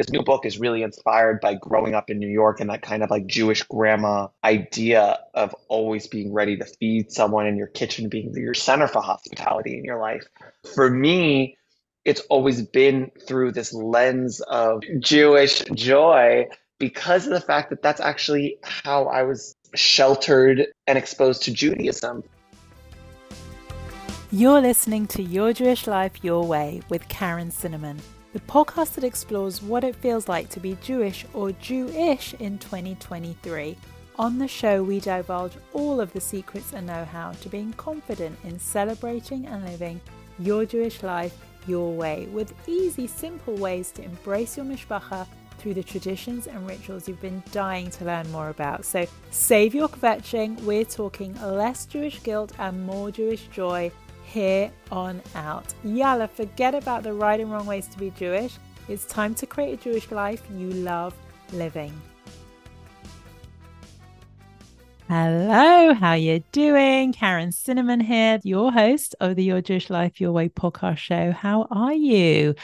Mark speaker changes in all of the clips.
Speaker 1: this new book is really inspired by growing up in New York and that kind of like Jewish grandma idea of always being ready to feed someone in your kitchen being your center for hospitality in your life. For me, it's always been through this lens of Jewish joy because of the fact that that's actually how I was sheltered and exposed to Judaism.
Speaker 2: You're listening to Your Jewish Life Your Way with Karen Cinnamon, the podcast that explores what it feels like to be Jewish or Jewish in 2023. On the show, we divulge all of the secrets and know how to being confident in celebrating and living your Jewish life your way with easy, simple ways to embrace your mishpacha through the traditions and rituals you've been dying to learn more about. So save your kvetching. We're talking less Jewish guilt and more Jewish joy here on out. Yalla, forget about the right and wrong ways to be Jewish. It's time to create a Jewish life you love living. Hello, how you doing? Karen Cinnamon here, your host of the Your Jewish Life Your Way podcast show. How are you?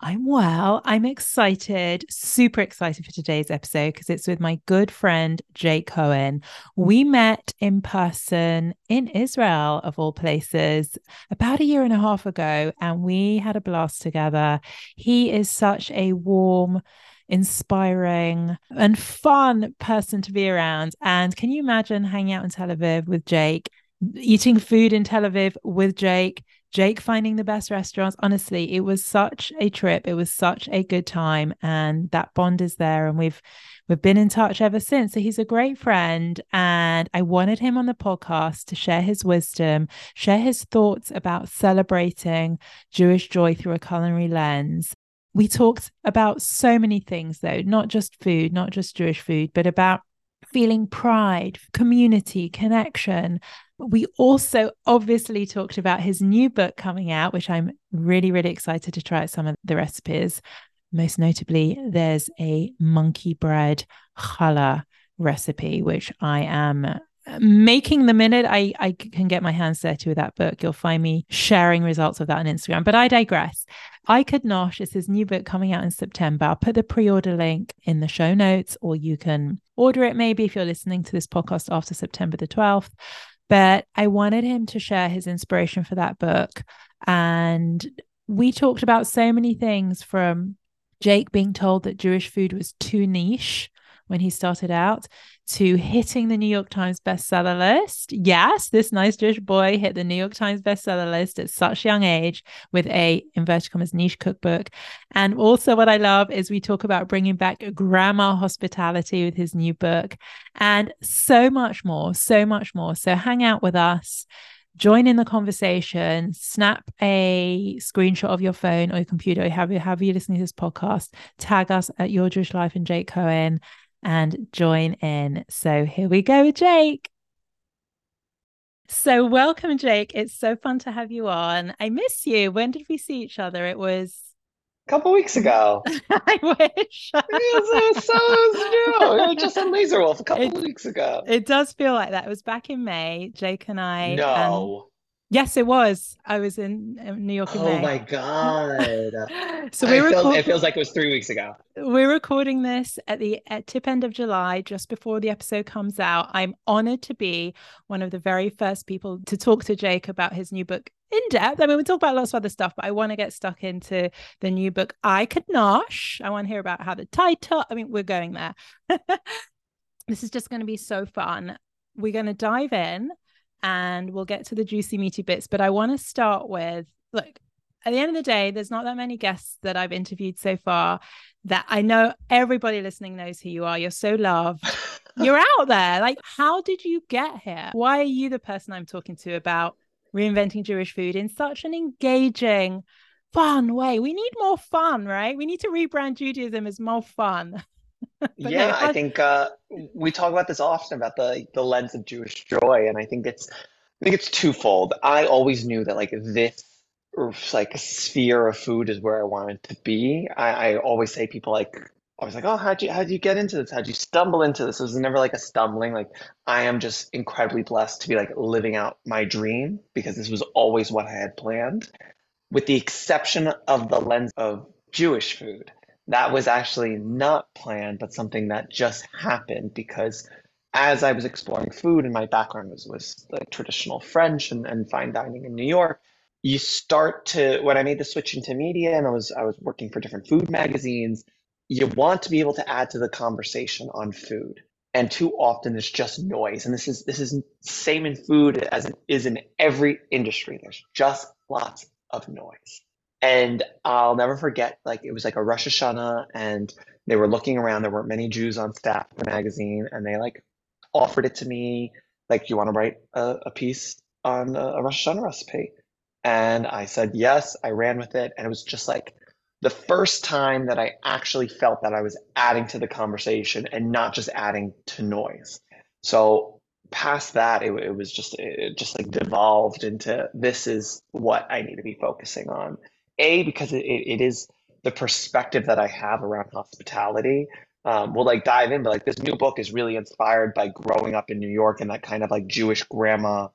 Speaker 2: I'm well. I'm excited, super excited for today's episode because it's with my good friend Jake Cohen. Mm. We met in person in Israel, of all places, about a year and a half ago, and we had a blast together. He is such a warm, inspiring and fun person to be around. And can you imagine hanging out in Tel Aviv with Jake, eating food in Tel Aviv with Jake? Jake finding the best restaurants. Honestly, it was such a trip. It was such a good time. And that bond is there. And we've we've been in touch ever since. So he's a great friend. And I wanted him on the podcast to share his wisdom, share his thoughts about celebrating Jewish joy through a culinary lens we talked about so many things, though, not just food, not just Jewish food, but about feeling pride, community, connection. We also obviously talked about his new book coming out, which I'm really, really excited to try some of the recipes. Most notably, there's a monkey bread challah recipe, which I am uh, making the minute I, I can get my hands dirty with that book. You'll find me sharing results of that on Instagram. But I digress. I Could Nosh is his new book coming out in September. I'll put the pre-order link in the show notes, or you can order it maybe if you're listening to this podcast after September the 12th. But I wanted him to share his inspiration for that book. And we talked about so many things from Jake being told that Jewish food was too niche when he started out to hitting the New York Times bestseller list. Yes, this nice Jewish boy hit the New York Times bestseller list at such young age with a inverted commas niche cookbook. And also, what I love is we talk about bringing back grandma hospitality with his new book, and so much more, so much more. So hang out with us join in the conversation, snap a screenshot of your phone or your computer, however, you're listening to this podcast, tag us at Your Jewish Life and Jake Cohen, and join in. So here we go, Jake. So welcome, Jake. It's so fun to have you on. I miss you. When did we see each other? It was
Speaker 1: a couple weeks ago.
Speaker 2: I wish.
Speaker 1: it was, so it was, you just on Laser Wolf a couple it, weeks ago.
Speaker 2: It does feel like that. It was back in May. Jake and I.
Speaker 1: Um, no.
Speaker 2: Yes, it was. I was in New York.
Speaker 1: oh
Speaker 2: May.
Speaker 1: my god! so we record- it feels like it was three weeks ago.
Speaker 2: We're recording this at the at tip end of July, just before the episode comes out. I'm honored to be one of the very first people to talk to Jake about his new book in depth. I mean, we talk about lots of other stuff, but I want to get stuck into the new book. I could nosh. I want to hear about how the title. I mean, we're going there. this is just going to be so fun. We're going to dive in and we'll get to the juicy, meaty bits. But I want to start with look, at the end of the day, there's not that many guests that I've interviewed so far that I know everybody listening knows who you are. You're so loved. You're out there. Like, how did you get here? Why are you the person I'm talking to about reinventing Jewish food in such an engaging, fun way? We need more fun, right? We need to rebrand Judaism as more fun.
Speaker 1: yeah, no, I think uh, we talk about this often about the the lens of Jewish joy, and I think it's I think it's twofold. I always knew that like this like sphere of food is where I wanted to be. I, I always say people like I was like, oh, how'd you how'd you get into this? How'd you stumble into this? It was never like a stumbling. Like I am just incredibly blessed to be like living out my dream because this was always what I had planned, with the exception of the lens of Jewish food that was actually not planned, but something that just happened because as I was exploring food and my background was, was like traditional French and, and fine dining in New York, you start to when I made the switch into media and I was I was working for different food magazines, you want to be able to add to the conversation on food. And too often it's just noise. And this is this is same in food as it is in every industry. There's just lots of noise. And I'll never forget, like it was like a Rosh Hashanah, and they were looking around. There weren't many Jews on staff at the magazine, and they like offered it to me, like, you want to write a, a piece on a, a Rosh Hashanah recipe?" And I said yes. I ran with it, and it was just like the first time that I actually felt that I was adding to the conversation and not just adding to noise. So past that, it, it was just it just like devolved into this is what I need to be focusing on. A, because it, it is the perspective that I have around hospitality. Um, we'll like dive in, but like this new book is really inspired by growing up in New York and that kind of like Jewish grandma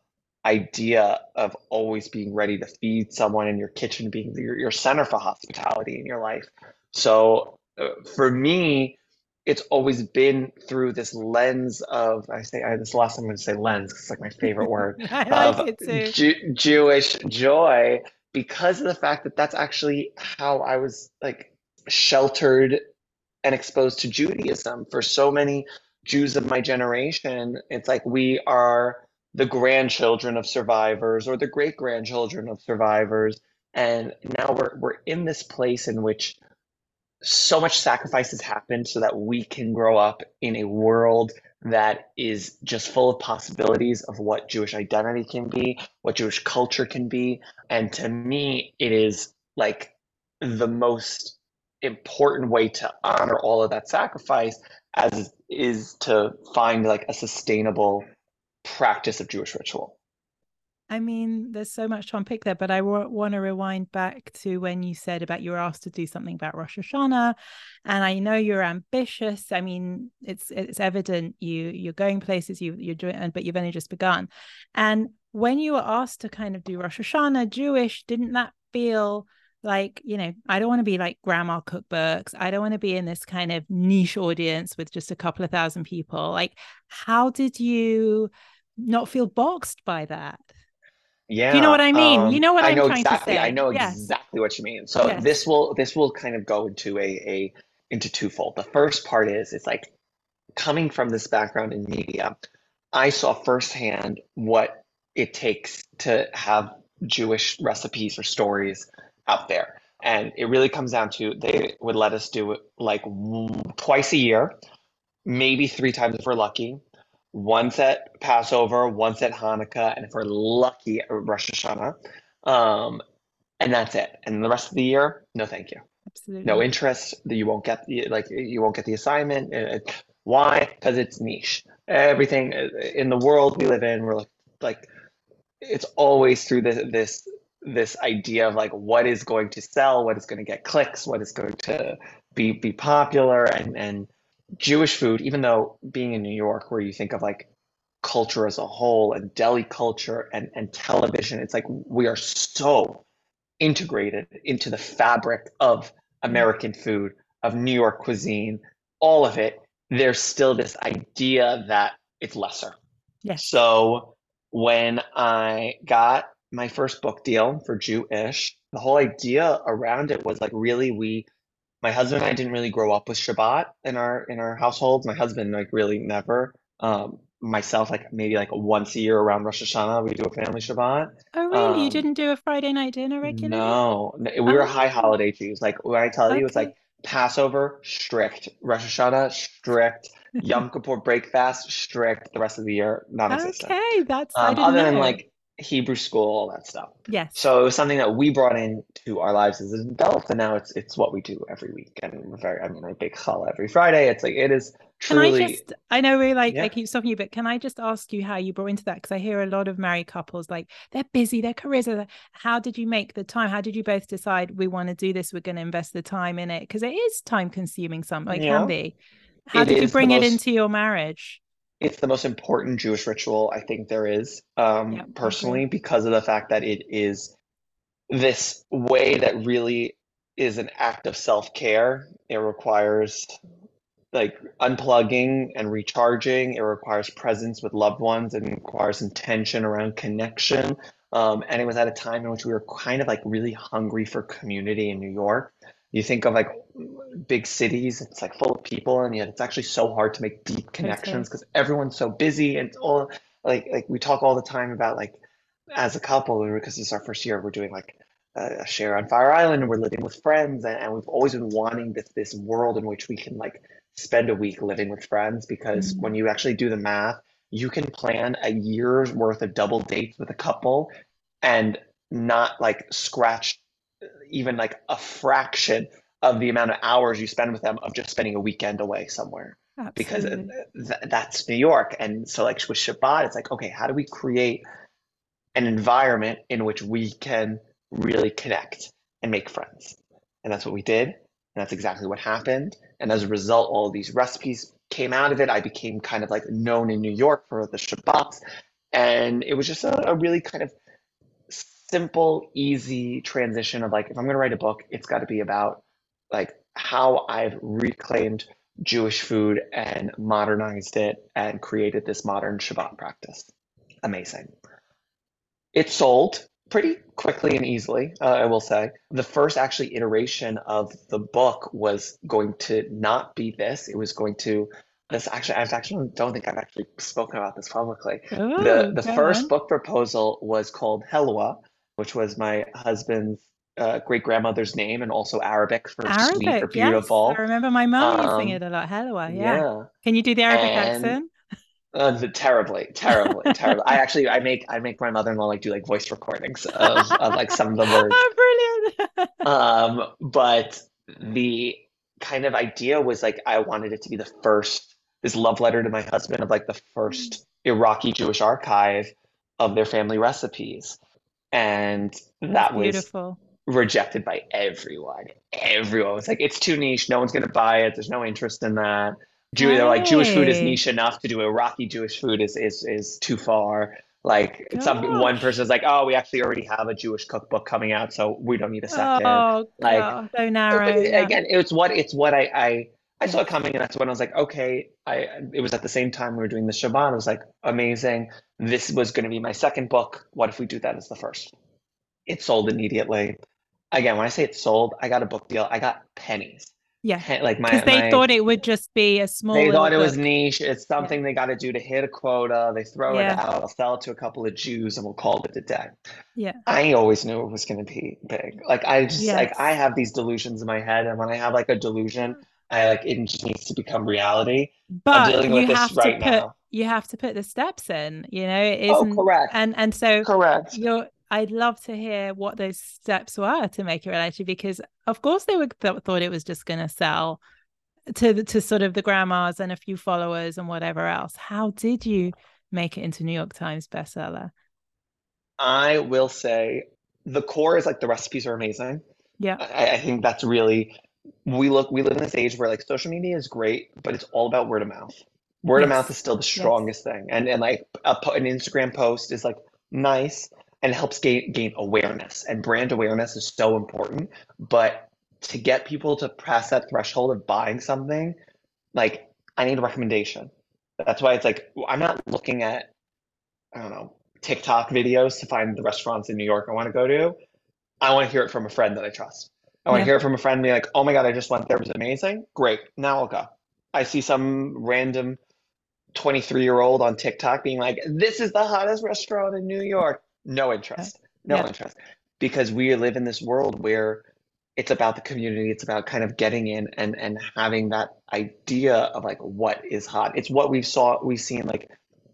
Speaker 1: idea of always being ready to feed someone in your kitchen being your, your center for hospitality in your life. So uh, for me, it's always been through this lens of I say I, this last time I'm going to say lens it's like my favorite word
Speaker 2: of
Speaker 1: Jew, Jewish joy because of the fact that that's actually how I was like sheltered and exposed to Judaism for so many Jews of my generation. It's like we are the grandchildren of survivors or the great grandchildren of survivors. And now we're we're in this place in which so much sacrifice has happened so that we can grow up in a world that is just full of possibilities of what Jewish identity can be, what Jewish culture can be. And to me, it is like the most important way to honor all of that sacrifice as is to find like a sustainable practice of Jewish ritual.
Speaker 2: I mean, there's so much to unpick there, but I w- want to rewind back to when you said about you were asked to do something about Rosh Hashanah, and I know you're ambitious. I mean, it's it's evident you you're going places you you're doing, but you've only just begun. And when you were asked to kind of do Rosh Hashanah Jewish, didn't that feel like you know i don't want to be like grandma cookbooks i don't want to be in this kind of niche audience with just a couple of thousand people like how did you not feel boxed by that
Speaker 1: yeah.
Speaker 2: Do you know what I mean? Um, you know what I I'm
Speaker 1: know
Speaker 2: trying
Speaker 1: exactly.
Speaker 2: to say.
Speaker 1: I know yes. exactly what you mean. So yes. this will this will kind of go into a a into twofold. The first part is it's like coming from this background in media, I saw firsthand what it takes to have Jewish recipes or stories out there. And it really comes down to they would let us do it like twice a year, maybe three times if we're lucky once at Passover, once at Hanukkah, and if we're lucky, at Rosh Hashanah. Um, and that's it. And the rest of the year, no, thank you.
Speaker 2: Absolutely.
Speaker 1: No interest. That you won't get the like. You won't get the assignment. Uh, uh, why? Because it's niche. Everything uh, in the world we live in, we're like, like it's always through this this this idea of like what is going to sell, what is going to get clicks, what is going to be be popular, and and Jewish food, even though being in New York, where you think of like culture as a whole and deli culture and, and television, it's like we are so integrated into the fabric of American food, of New York cuisine, all of it. There's still this idea that it's lesser.
Speaker 2: Yes.
Speaker 1: So when I got my first book deal for Jewish, the whole idea around it was like really we my husband and I didn't really grow up with Shabbat in our in our household. My husband like really never. Um, myself like maybe like once a year around Rosh Hashanah we do a family Shabbat.
Speaker 2: Oh really? Um, you didn't do a Friday night dinner regularly?
Speaker 1: No, we oh. were high holiday Jews. Like when I tell okay. you, it's like Passover strict, Rosh Hashanah strict, Yom Kippur break fast strict. The rest of the year non-existent.
Speaker 2: Okay, that's
Speaker 1: um, other know. than like Hebrew school, all that stuff.
Speaker 2: Yes.
Speaker 1: So it was something that we brought into our lives as adults, and now it's it's what we do every week. And we're very, I mean, I bake challah every Friday. It's like it is truly.
Speaker 2: Can I just? I know we like yeah. I keep stopping you, but can I just ask you how you brought into that? Because I hear a lot of married couples like they're busy, their careers are. How did you make the time? How did you both decide we want to do this? We're going to invest the time in it because it is time consuming. Some like yeah. can be. How it did you bring it most... into your marriage?
Speaker 1: It's the most important Jewish ritual I think there is, um, yeah, personally, because of the fact that it is this way that really is an act of self-care. It requires like unplugging and recharging. It requires presence with loved ones. It requires intention around connection. Um, and it was at a time in which we were kind of like really hungry for community in New York. You think of like big cities, it's like full of people, and yet it's actually so hard to make deep connections because everyone's so busy and all like like we talk all the time about like as a couple because this is our first year we're doing like a share on Fire Island and we're living with friends and, and we've always been wanting this this world in which we can like spend a week living with friends because mm-hmm. when you actually do the math, you can plan a year's worth of double dates with a couple and not like scratch even like a fraction of the amount of hours you spend with them of just spending a weekend away somewhere. Absolutely. Because th- that's New York. And so, like with Shabbat, it's like, okay, how do we create an environment in which we can really connect and make friends? And that's what we did. And that's exactly what happened. And as a result, all these recipes came out of it. I became kind of like known in New York for the Shabbats. And it was just a, a really kind of simple, easy transition of like, if I'm going to write a book, it's got to be about like how I've reclaimed Jewish food and modernized it and created this modern Shabbat practice. Amazing. It sold pretty quickly and easily, uh, I will say. The first actually iteration of the book was going to not be this. It was going to this actually I actually don't think I've actually spoken about this publicly. Ooh, the the first on. book proposal was called Helwa, which was my husband's uh, great grandmother's name and also Arabic for Arabic, sweet or beautiful.
Speaker 2: Yes. I remember my mom um, using it a lot. Helwa, yeah. yeah. Can you do the Arabic and, accent?
Speaker 1: Uh, terribly, terribly, terribly. I actually, I make, I make my mother-in-law like do like voice recordings of, of like some of the words.
Speaker 2: Oh, brilliant.
Speaker 1: um, but the kind of idea was like I wanted it to be the first, this love letter to my husband of like the first Iraqi Jewish archive of their family recipes, and That's that was beautiful. Rejected by everyone. Everyone was like, it's too niche. No one's gonna buy it. There's no interest in that. Jew, they're like Jewish food is niche enough to do Iraqi Jewish food is is is too far. Like Gosh. some one person's like, oh, we actually already have a Jewish cookbook coming out, so we don't need a second.
Speaker 2: Oh,
Speaker 1: like
Speaker 2: so narrow.
Speaker 1: Yeah. Again, it's what it's what I I I saw it coming, and that's when I was like, okay. I it was at the same time we were doing the Shabbat. I was like, amazing. This was going to be my second book. What if we do that as the first? It sold immediately. Again, when I say it sold, I got a book deal. I got pennies.
Speaker 2: Yeah.
Speaker 1: Like my
Speaker 2: because they
Speaker 1: my,
Speaker 2: thought it would just be a small.
Speaker 1: They thought it book. was niche. It's something yeah. they got to do to hit a quota. They throw yeah. it out. Sell it to a couple of Jews, and we'll call it a day.
Speaker 2: Yeah.
Speaker 1: I always knew it was going to be big. Like I just yes. like I have these delusions in my head, and when I have like a delusion, I like it just needs to become reality.
Speaker 2: But I'm dealing with this right put, now. You have to put the steps in. You know, it oh,
Speaker 1: isn't. Oh, correct.
Speaker 2: And and so
Speaker 1: correct.
Speaker 2: You're I'd love to hear what those steps were to make it reality because of course they would th- thought it was just going to sell to to sort of the grandmas and a few followers and whatever else. How did you make it into New York Times bestseller?
Speaker 1: I will say the core is like the recipes are amazing.
Speaker 2: Yeah,
Speaker 1: I, I think that's really we look we live in this age where like social media is great, but it's all about word of mouth. Word yes. of mouth is still the strongest yes. thing, and and like a, an Instagram post is like nice and helps gain gain awareness, and brand awareness is so important. But to get people to pass that threshold of buying something, like I need a recommendation. That's why it's like I'm not looking at I don't know TikTok videos to find the restaurants in New York I want to go to. I want to hear it from a friend that I trust. I want yeah. to hear it from a friend be like, oh my God, I just went there. It was amazing. Great. Now I'll go. I see some random 23 year old on TikTok being like, this is the hottest restaurant in New York. No interest. No yeah. interest. Because we live in this world where it's about the community it's about kind of getting in and and having that idea of like what is hot it's what we've saw we've seen like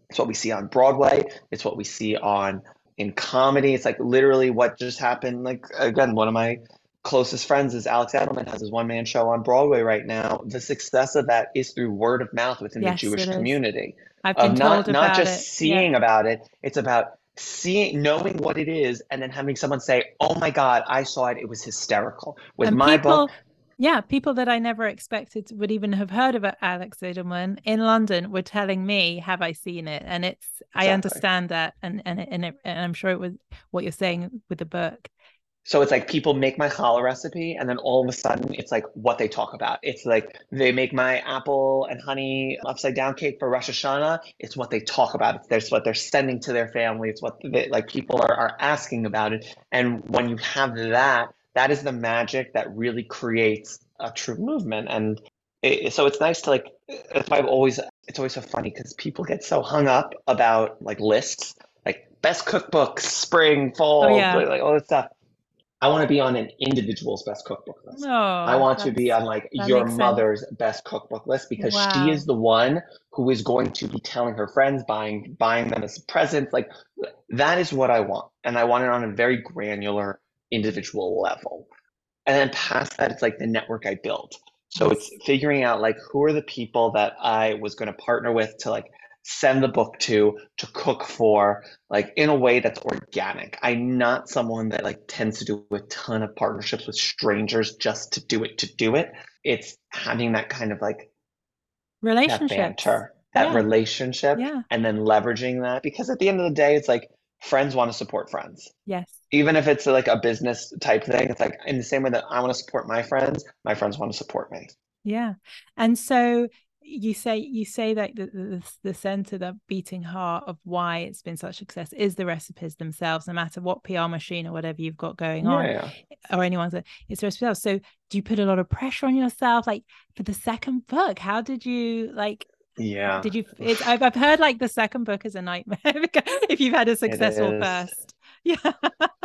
Speaker 1: it's what we see on broadway it's what we see on in comedy it's like literally what just happened like again one of my closest friends is alex edelman has his one-man show on broadway right now the success of that is through word of mouth within yes, the jewish community
Speaker 2: I've been of not, told
Speaker 1: not just
Speaker 2: it.
Speaker 1: seeing yeah. about it it's about seeing knowing what it is and then having someone say oh my god i saw it. It was hysterical. With and my people, book
Speaker 2: yeah people that i never expected would even have heard of alex edelman in london were telling me have i seen it? And it's exactly. i understand that and and and, it, and i'm sure it was what you're saying with the book
Speaker 1: So it's like people make my challah recipe, and then all of a sudden it's like what they talk about. It's like they make my apple and honey upside down cake for Rosh Hashanah. It's what they talk about. It's what they're sending to their family. It's what they, like people are, are asking about it. And when you have that, that is the magic that really creates a true movement. And it, so it's nice to like. That's why I've always. It's always so funny because people get so hung up about like lists, like best cookbooks, spring, fall, oh, yeah. like all this stuff I want to be on an individual's best cookbook list.
Speaker 2: Oh,
Speaker 1: I want to be on like your mother's sense. best cookbook list because wow. she is the one who is going to be telling her friends, buying buying them as presents. Like that is what I want, and I want it on a very granular, individual level. And then past that, it's like the network I built. So it's figuring out like who are the people that I was going to partner with to like send the book to to cook for like in a way that's organic. I'm not someone that like tends to do a ton of partnerships with strangers just to do it to do it. It's having that kind of like
Speaker 2: relationship
Speaker 1: that banter that yeah. relationship
Speaker 2: yeah.
Speaker 1: and then leveraging that. Because at the end of the day it's like friends want to support friends.
Speaker 2: Yes.
Speaker 1: Even if it's like a business type thing it's like in the same way that i want to support my friends my friends want to support me.
Speaker 2: Yeah. And so you say you say that the, the, the center the beating heart of why it's been such success is the recipes themselves no matter what pr machine or whatever you've got going yeah, on or anyone's it's the recipes so do you put a lot of pressure on yourself like for the second book? How did you like
Speaker 1: yeah.
Speaker 2: did you it's I've, I've heard like the second book is a nightmare if you've had a successful first. Yeah.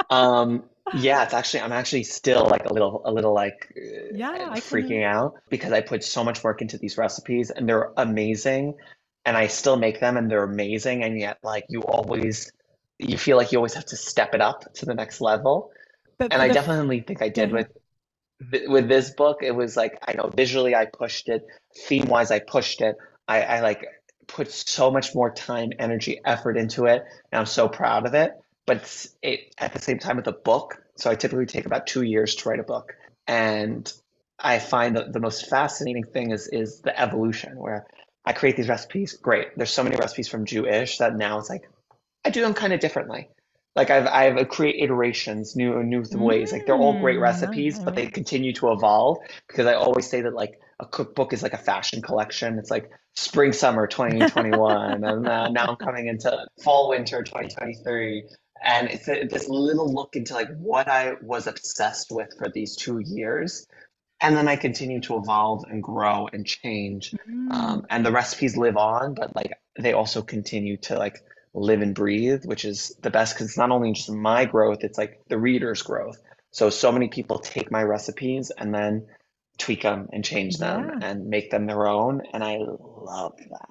Speaker 1: Um yeah it's actually i'm actually still like a little a little like uh,
Speaker 2: yeah
Speaker 1: freaking out because i put so much work into these recipes and they're amazing and i still make them and they're amazing and yet like you always you feel like you always have to step it up to the next level. But and i the... definitely think i did with with this book it was like i know visually i pushed it theme wise i pushed it i i like put so much more time energy effort into it and i'm so proud of it but it, at the same time with a book. So I typically take about two years to write a book. And I find that the most fascinating thing is is the evolution where I create these recipes. Great. There's so many recipes from Jewish that now it's like I do them kind of differently. Like I've I've create iterations, new new ways. Like they're all great mm, recipes, but they continue to evolve because I always say that like a cookbook is like a fashion collection. It's like spring summer 2021 and uh, now I'm coming into fall winter 2023 and it's a, this little look into like what I was obsessed with for these two years. And then I continue to evolve and grow and change. Mm. Um, and the recipes live on, but like they also continue to like live and breathe, which is the best because it's not only just my growth, it's like the reader's growth. So, so many people take my recipes and then tweak them and change them yeah. and make them their own. And I love that.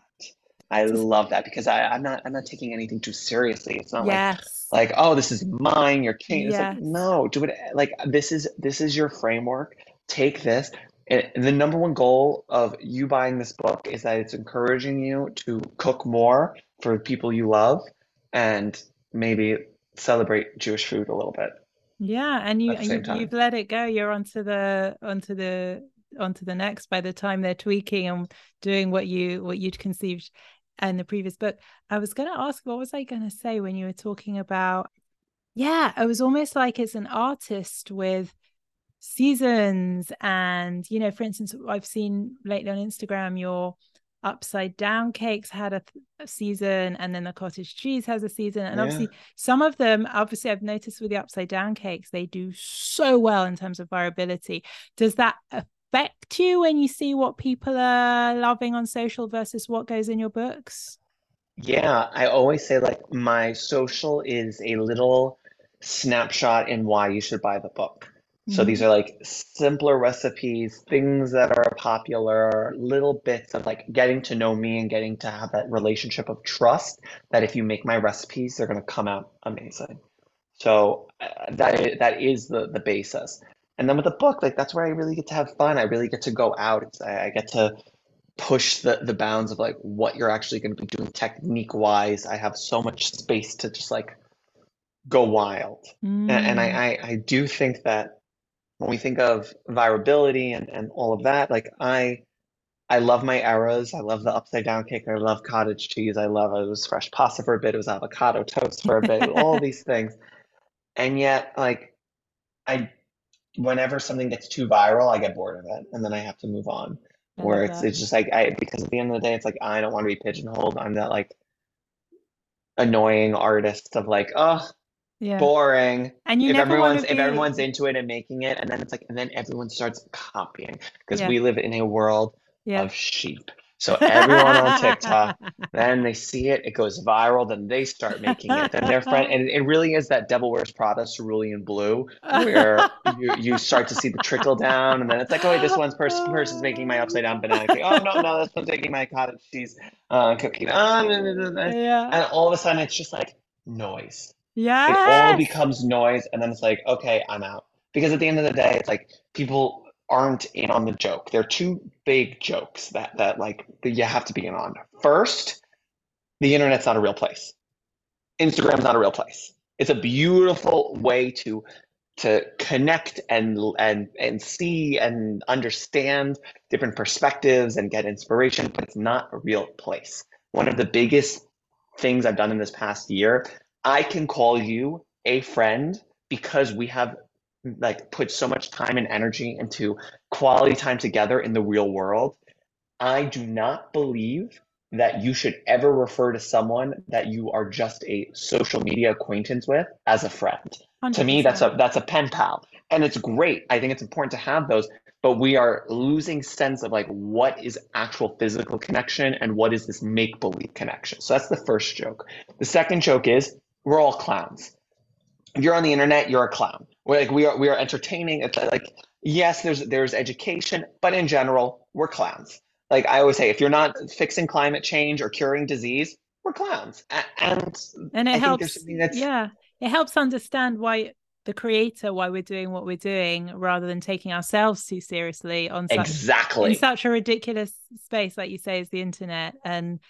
Speaker 1: I love that because I, I'm not I'm not taking anything too seriously. It's not
Speaker 2: yes.
Speaker 1: like like oh this is mine, your king. It's yes. like no, do it like this is this is your framework. Take this. And the number one goal of you buying this book is that it's encouraging you to cook more for people you love and maybe celebrate Jewish food a little bit.
Speaker 2: Yeah, and you, you you've let it go. You're onto the onto the onto the next by the time they're tweaking and doing what you what you'd conceived in the previous book. I was going to ask, what was I going to say when you were talking about? Yeah, it was almost like it's an artist with seasons. And, you know, for instance, I've seen lately on Instagram your upside down cakes had a, a, season and then the cottage cheese has a season and yeah. obviously some of them obviously i've noticed with the upside down cakes they do so well in terms of viability does that affect you when you see what people are loving on social versus what goes in your books?
Speaker 1: Yeah, I always say like my social is a little snapshot in why you should buy the book. So these mm-hmm. are like simpler recipes, things that are popular, little bits of like getting to know me and getting to have that relationship of trust that if you make my recipes, they're going to come out amazing. So uh, that is, that is the the basis. And then with the book, like that's where I really get to have fun. I really get to go out. I, I get to push the the bounds of like what you're actually going to be doing technique wise. I have so much space to just like go wild. Mm. And, and I, I I do think that when we think of viability and and all of that, like I I love my eras. I love the upside down cake. I love cottage cheese. I love it was fresh pasta for a bit. It was avocado toast for a bit. all these things. And yet, like I whenever something gets too viral, I get bored of it and then I have to move on.
Speaker 2: I
Speaker 1: Where it's
Speaker 2: that.
Speaker 1: it's just like I because at the end of the day, it's like I don't want to be pigeonholed. I'm that like annoying artist of like, oh,
Speaker 2: Yeah.
Speaker 1: boring.
Speaker 2: And you
Speaker 1: If
Speaker 2: never want
Speaker 1: everyone's
Speaker 2: to
Speaker 1: if everyone's into it and making it, and then it's like, and then everyone starts copying because
Speaker 2: yeah,
Speaker 1: we live in a world
Speaker 2: yeah.
Speaker 1: of sheep. So everyone on TikTok, then they see it, it goes viral, then they start making it. Then their friend, and it really is that Devil Wears Prada cerulean blue, where you you start to see the trickle down, and then it's like, oh wait, this one's person person's making my upside down banana cake. Oh no, no, this one's making my cottage cheese uh, cookie. Oh, no, no, no, no.
Speaker 2: Yeah.
Speaker 1: And all of a sudden, it's just like noise. Yeah. It all becomes noise, and then it's like, okay, I'm out. Because at the end of the day, it's like people aren't in on the joke. There are two big jokes that that like that you have to be in on. First, the internet's not a real place. Instagram's not a real place. It's a beautiful way to to connect and and and see and understand different perspectives and get inspiration, but it's not a real place. One of the biggest things I've done in this past year, I can call you a friend because we have like put so much time and energy into quality time together in the real world. I do not believe that you should ever refer to someone that you are just a social media acquaintance with as a friend. To me, that's a that's a pen pal, and it's great. I think it's important to have those, but we are losing sense of like what is actual physical connection and what is this make believe connection. So that's the first joke. The second joke is we're all clowns. If you're on the internet, you're a clown. We're like we are we are entertaining. It's like yes, there's there's education, but in general, we're clowns. Like I always say, if you're not fixing climate change or curing disease, we're clowns. And
Speaker 2: And it
Speaker 1: I
Speaker 2: helps, yeah, it helps understand why the creator, why we're doing what we're doing, rather than taking ourselves too seriously on such in such a ridiculous space, like you say, is the internet. And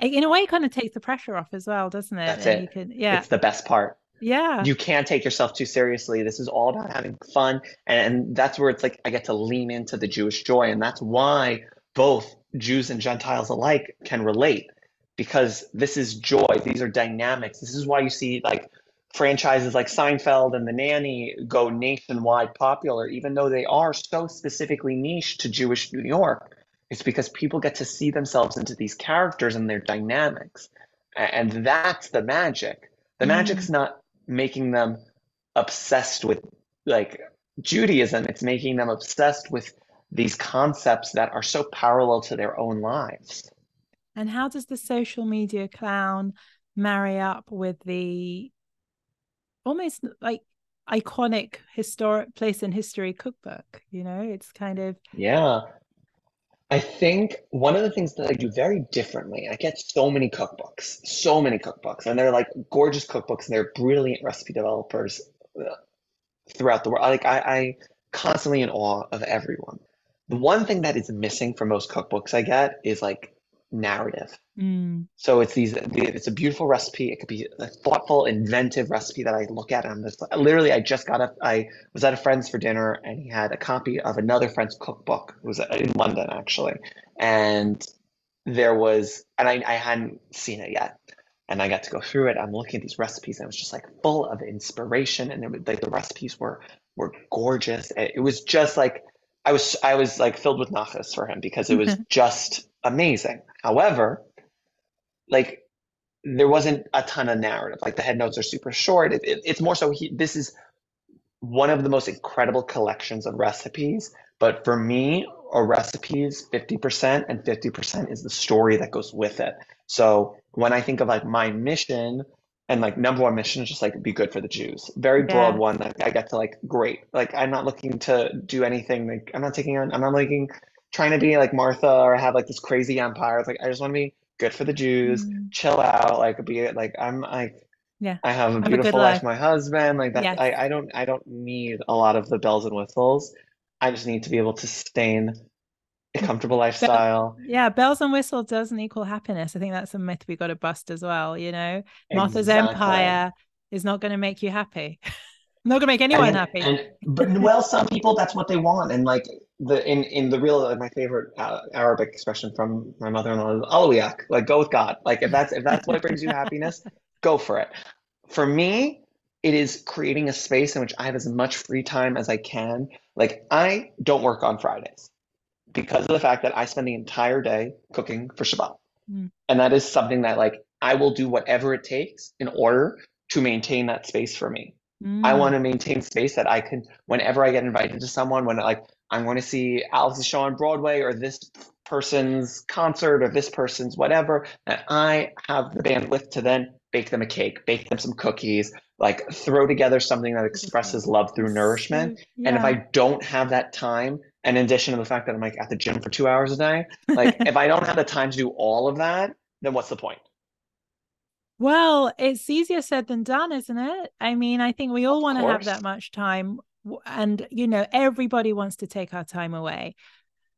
Speaker 2: in a way, it kind of takes the pressure off as well, doesn't it?
Speaker 1: that's
Speaker 2: And
Speaker 1: it.
Speaker 2: can, yeah,
Speaker 1: It's the best part.
Speaker 2: Yeah,
Speaker 1: You can't take yourself too seriously. This is all about having fun. And, and that's where it's like I get to lean into the Jewish joy. And that's why both Jews and Gentiles alike can relate because this is joy. These are dynamics. This is why you see like franchises like Seinfeld and The Nanny go nationwide popular, even though they are so specifically niche to Jewish New York. It's because people get to see themselves into these characters and their dynamics. And that's the magic. The
Speaker 2: Mm.
Speaker 1: magic's not making them obsessed with like Judaism, it's making them obsessed with these concepts that are so parallel to their own lives.
Speaker 2: And how does the social media clown marry up with the almost like iconic historic place in history cookbook? You know, it's kind of
Speaker 1: Yeah. I think one of the things that I do very differently, I get so many cookbooks, so many cookbooks, and they're like gorgeous cookbooks, and they're brilliant recipe developers uh, throughout the world. Like I, I constantly in awe of everyone. The one thing that is missing from most cookbooks I get is like narrative.
Speaker 2: mm,
Speaker 1: So it's these, it's a beautiful recipe. It could be a thoughtful, inventive recipe that I look at and I'm just literally, I just got a, I was at a friend's for dinner and he had a copy of another friend's cookbook. It was in London actually. And there was, and I, I hadn't seen it yet. And I got to go through it. I'm looking at these recipes and it was just like full of inspiration. And like the recipes were, were gorgeous. It, it was just like, I was, I was like filled with nachas for him because it was just amazing. However, like there wasn't a ton of narrative. Like the head notes are super short. It, it, it's more so he, this is one of the most incredible collections of recipes. But for me, a recipe is 50% and 50% is the story that goes with it. So when I think of like my mission and like number one mission is just like be good for the Jews. Very broad
Speaker 2: Yeah.
Speaker 1: one that I get to like great. Like I'm not looking to do anything like I'm not taking on I'm not looking trying to be like Martha or have like this crazy empire. It's like I just want to be good for the Jews,
Speaker 2: Mm.
Speaker 1: chill out, like be like I'm like
Speaker 2: Yeah.
Speaker 1: I have a
Speaker 2: a
Speaker 1: beautiful
Speaker 2: good
Speaker 1: life,
Speaker 2: life.
Speaker 1: my husband, like that
Speaker 2: Yes.
Speaker 1: I, I don't I don't need a lot of the bells and whistles. I just need to be able to sustain a comfortable lifestyle.
Speaker 2: Yeah, bells and whistles doesn't equal happiness. I think that's a myth we got to bust as well. You know, Martha's
Speaker 1: Exactly.
Speaker 2: Empire is not going to make you happy. not going to make anyone
Speaker 1: then-
Speaker 2: happy.
Speaker 1: And but well, some people that's what they want, and like the in in the real like my favorite uh, Arabic expression from my mother-in-law is alawiyak, like go with God. Like if that's if that's what brings you happiness, go for it. For me, it is creating a space in which I have as much free time as I can. Like I don't work on Fridays because of the fact that I spend the entire day cooking for Shabbat. Mm. And that is something that like I will do whatever it takes in order to maintain that space for me. Mm. I want to maintain space that I can whenever I get invited to someone when like I'm going to see Alex's show on Broadway or this person's concert or this person's whatever, that I have the bandwidth to then bake them a cake, bake them some cookies, like throw together something that expresses love through nourishment. Yeah. And if I don't have that time, and in addition to the fact that I'm like at the gym for two hours a day, like if I don't have the time to do all of that, then what's the point?
Speaker 2: Well, it's easier said than done, isn't it? I mean, I think we all want to have that much time. And, you know, everybody wants to take our time away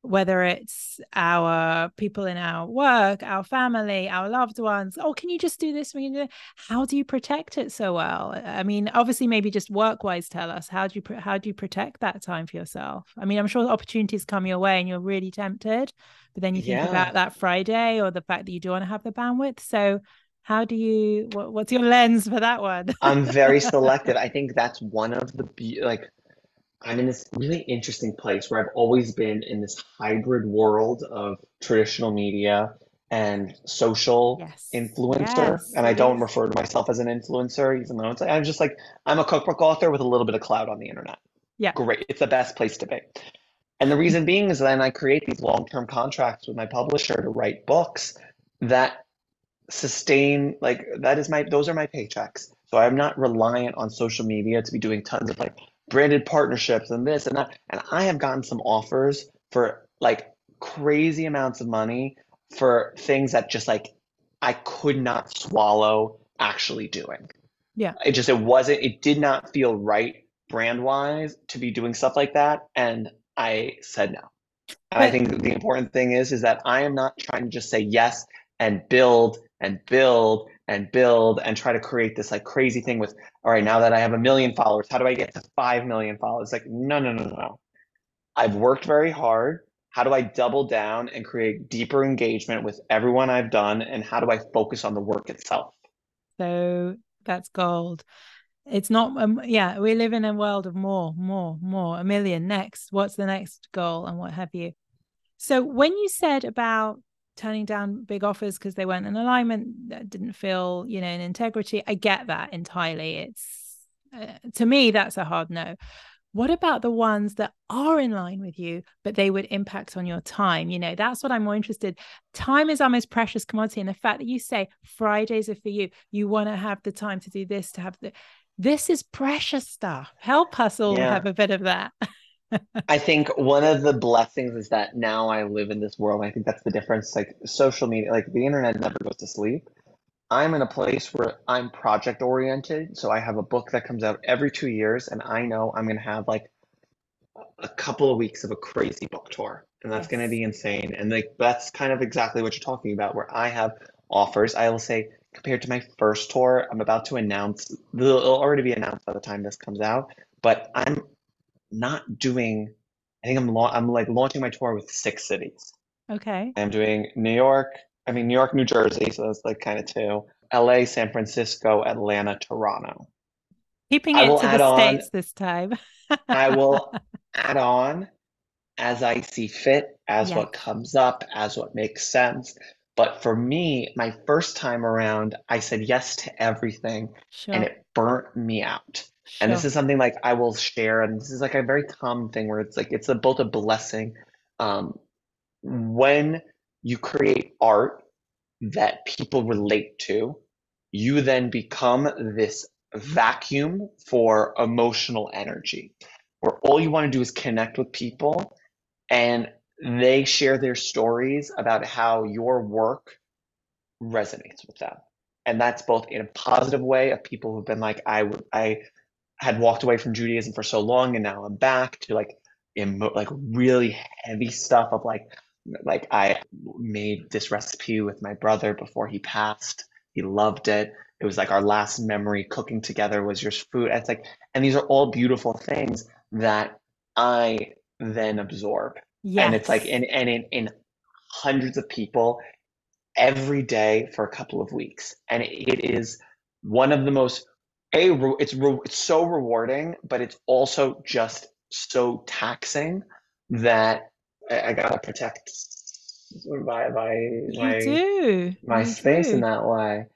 Speaker 2: whether it's our people in our work, our family, our loved ones. Oh, can you just do this? How do you protect it so well? I mean, obviously, maybe just work wise, tell us how do you how do you protect that time for yourself? I mean, I'm sure opportunities come your way and you're really tempted, but then you think yeah. about that Friday or the fact that you do want to have the bandwidth. So, how do you? What, what's your lens for that one?
Speaker 1: I'm very selective. I think that's one of the be- like I'm in this really interesting place where I've always been in this hybrid world of traditional media and social yes. influencer. Yes. And I don't refer to myself as an influencer, even though it's like, I'm just like, I'm a cookbook author with a little bit of cloud on the internet.
Speaker 2: Yeah.
Speaker 1: Great. It's the best place to be. And the reason mm-hmm. being is then I create these long term contracts with my publisher to write books that sustain, like, that is my, those are my paychecks. So I'm not reliant on social media to be doing tons of like branded partnerships and this and that. And I have gotten some offers for like crazy amounts of money for things that just like I could not swallow actually doing.
Speaker 2: Yeah.
Speaker 1: It just it wasn't it did not feel right brand wise to be doing stuff like that and I said no. And I think the important thing is is that I am not trying to just say yes and build and build and build and try to create this like crazy thing with all right now that i have a million followers how do i get to 5 million followers? Like no no no no. I've worked very hard. How do i double down and create deeper engagement with everyone i've done and how do i focus on the work itself?
Speaker 2: So that's gold. It's not um, yeah we live in a world of more more more a million. Next what's the next goal and what have you? So when you said about turning down big offers because they weren't in alignment that didn't feel you know in integrity. I get that entirely. It's uh, to me that's a hard no. What about the ones that are in line with you but they would impact on your time? You know that's what i'm more interested. Time is our most precious commodity and the fact that you say fridays are for you you want to have the time to do this to have the this is precious stuff. Help us all yeah. have a bit of that
Speaker 1: I think one of the blessings is that now I live in this world. I think that's the difference. Like social media, like the internet never goes to sleep. I'm in a place where I'm project oriented. So I have a book that comes out every two years, and I know I'm going to have like a couple of weeks of a crazy book tour, and that's yes. going to be insane. And like that's kind of exactly what you're talking about, where I have offers. I will say, compared to my first tour, I'm about to announce, it'll already be announced by the time this comes out, but I'm not doing. I think I'm la- I'm like launching my tour with six cities.
Speaker 2: Okay.
Speaker 1: I'm doing New York. I mean New York, New Jersey, so that's like kind of two. L.A., San Francisco, Atlanta, Toronto.
Speaker 2: Keeping it to the on, states this time.
Speaker 1: I will add on as I see fit, as what comes up, as what makes sense. But for me, my first time around, I said yes to everything sure. and it burnt me out. Sure. And this is something like I will share, and this is like a very common thing where it's like it's a, both a blessing. Um, when you create art that people relate to, you then become this vacuum for emotional energy, where all you want to do is connect with people, and they share their stories about how your work resonates with them and that's both in a positive way of people who've been like i i had walked away from Judaism for so long, and now I'm back to like emo- like really heavy stuff of like like I made this recipe with my brother before he passed. He loved it. It was like our last memory cooking together was your food. It's like, and these are all beautiful things that I then absorb. Yes. And it's like, and, and in, in hundreds of people every day for a couple of weeks. And it, it is one of the most a it's it's so rewarding, but it's also just so taxing that I, I gotta protect my my
Speaker 2: You
Speaker 1: my
Speaker 2: do.
Speaker 1: my
Speaker 2: You
Speaker 1: space in that way.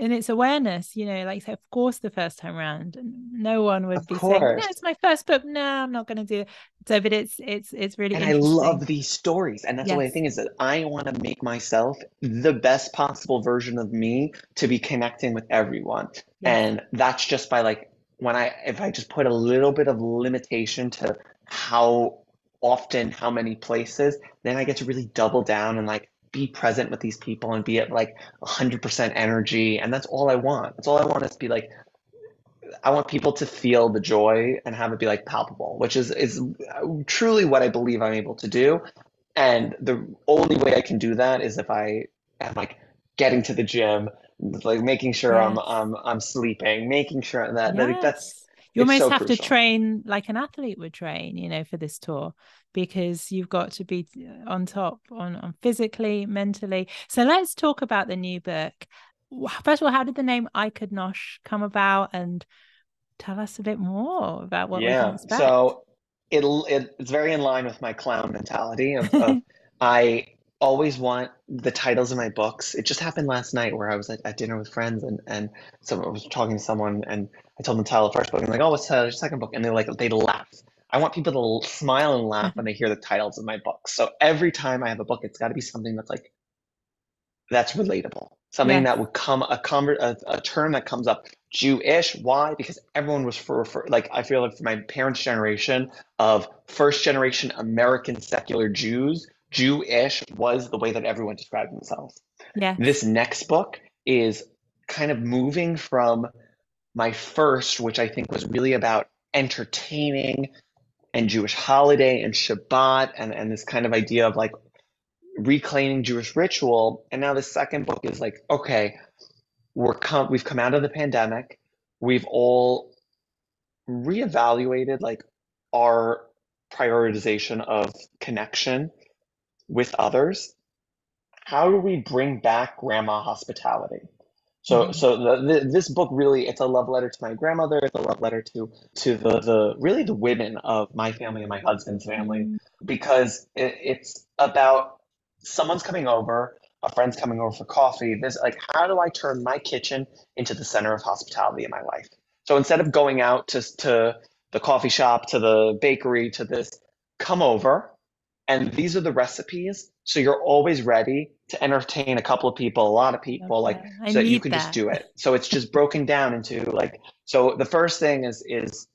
Speaker 2: And it's awareness, you know, like, so of course, the first time around no one would
Speaker 1: Of
Speaker 2: be saying, "No, it's my first book. No, I'm not going to do it." So, but it's it's it's really
Speaker 1: And I love these stories. And that's the way I
Speaker 2: Yes,
Speaker 1: is that I want to make myself the best possible version of me to be connecting with everyone.
Speaker 2: yes,
Speaker 1: And that's just by like when I if I just put a little bit of limitation to how often, how many places, then I get to really double down and like be present with these people and be at like 100% energy. And that's all I want. That's all I want is to be like I want people to feel the joy and have it be like palpable, which is is uh, truly what I believe I'm able to do. And the only way I can do that is if I am like getting to the gym, like making sure I'm I'm I'm sleeping, making sure that, that that's
Speaker 2: yes. You
Speaker 1: it's
Speaker 2: almost
Speaker 1: so
Speaker 2: have to train like an athlete would train, you know, for this tour because you've got to be uh, on top on, on physically, mentally. So let's talk about the new book. First of all, how did the name I Could Nosh come about? And tell us a bit more about what we can
Speaker 1: Yeah.
Speaker 2: expect.
Speaker 1: So it'll it, it's very in line with my clown mentality of of I always want the titles of my books. It just happened last night where I was at, at dinner with friends and and someone I was talking to someone and I told them the title of the first book and they're like, oh, what's the title of your second book? And they're like they laugh. I want people to smile and laugh when they hear the titles of my books. So every time I have a book, it's got to be something that's like that's relatable. Something
Speaker 2: Yes,
Speaker 1: that would come a convert a, a term that comes up Jewish. Why? Because everyone was for, for like I feel like for my parents' generation of first generation American secular Jews, Jewish was the way that everyone described themselves.
Speaker 2: Yeah.
Speaker 1: This next book is kind of moving from my first, which I think was really about entertaining and Jewish holiday and Shabbat and, and this kind of idea of like reclaiming Jewish ritual. And now the second book is like, okay, we're come we've come out of the pandemic. We've all reevaluated like our prioritization of connection with others. How do we bring back grandma hospitality? So,
Speaker 2: Mhm.
Speaker 1: so the, the, this book really, it's a love letter to my grandmother. It's a love letter to to the the really the women of my family and my husband's family,
Speaker 2: Mm,
Speaker 1: because it, it's about someone's coming over, a friend's coming over for coffee. This like, how do I turn my kitchen into the center of hospitality in my life? So instead of going out to to the coffee shop, to the bakery, to this, come over, and these are the recipes. So you're always ready to entertain a couple of people, a lot of people, like.
Speaker 2: I
Speaker 1: so that you can just do it. So it's just broken down into like so the first thing is is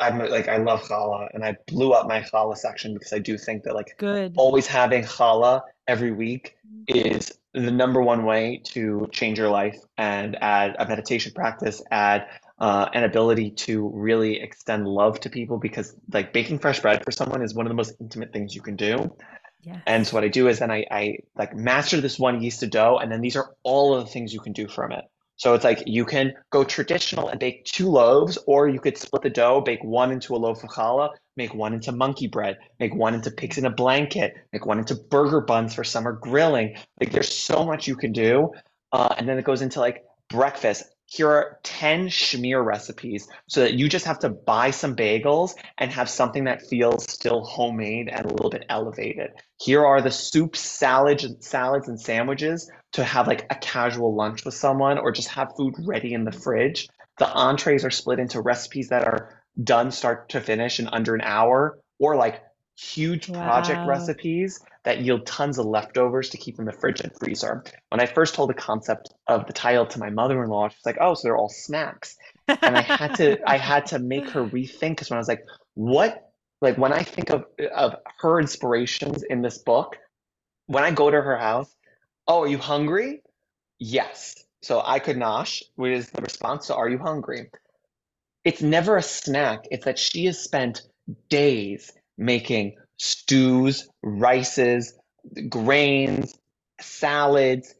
Speaker 1: I'm like I love challah and I blew up my challah section because I do think that like
Speaker 2: Good.
Speaker 1: always having challah every week mm-hmm. is the number one way to change your life and add a meditation practice, add uh, an ability to really extend love to people because like baking fresh bread for someone is one of the most intimate things you can do. And so what I do is then I, I like master this one yeast of dough, and then these are all of the things you can do from it. So it's like you can go traditional and bake two loaves, or you could split the dough, bake one into a loaf of challah, make one into monkey bread, make one into pigs in a blanket, make one into burger buns for summer grilling. Like there's so much you can do. Uh, and then it goes into like breakfast. Here are 10 schmear recipes so that you just have to buy some bagels and have something that feels still homemade and a little bit elevated. Here are the soups, salads, and salads and sandwiches to have like a casual lunch with someone or just have food ready in the fridge. The entrees are split into recipes that are done start to finish in under an hour or like huge project
Speaker 2: Wow.
Speaker 1: recipes that yield tons of leftovers to keep in the fridge and freezer. When I first told the concept of the title to my mother-in-law, she's like, "Oh, so they're all snacks." And I had to I had to make her rethink because when I was like, "What?" Like when I think of of her inspirations in this book, when I go to her house, "Oh, are you hungry?" Yes. So I could nosh, which is the response to "Are you hungry?" It's never a snack. It's that she has spent days making stews, rices, grains, salads,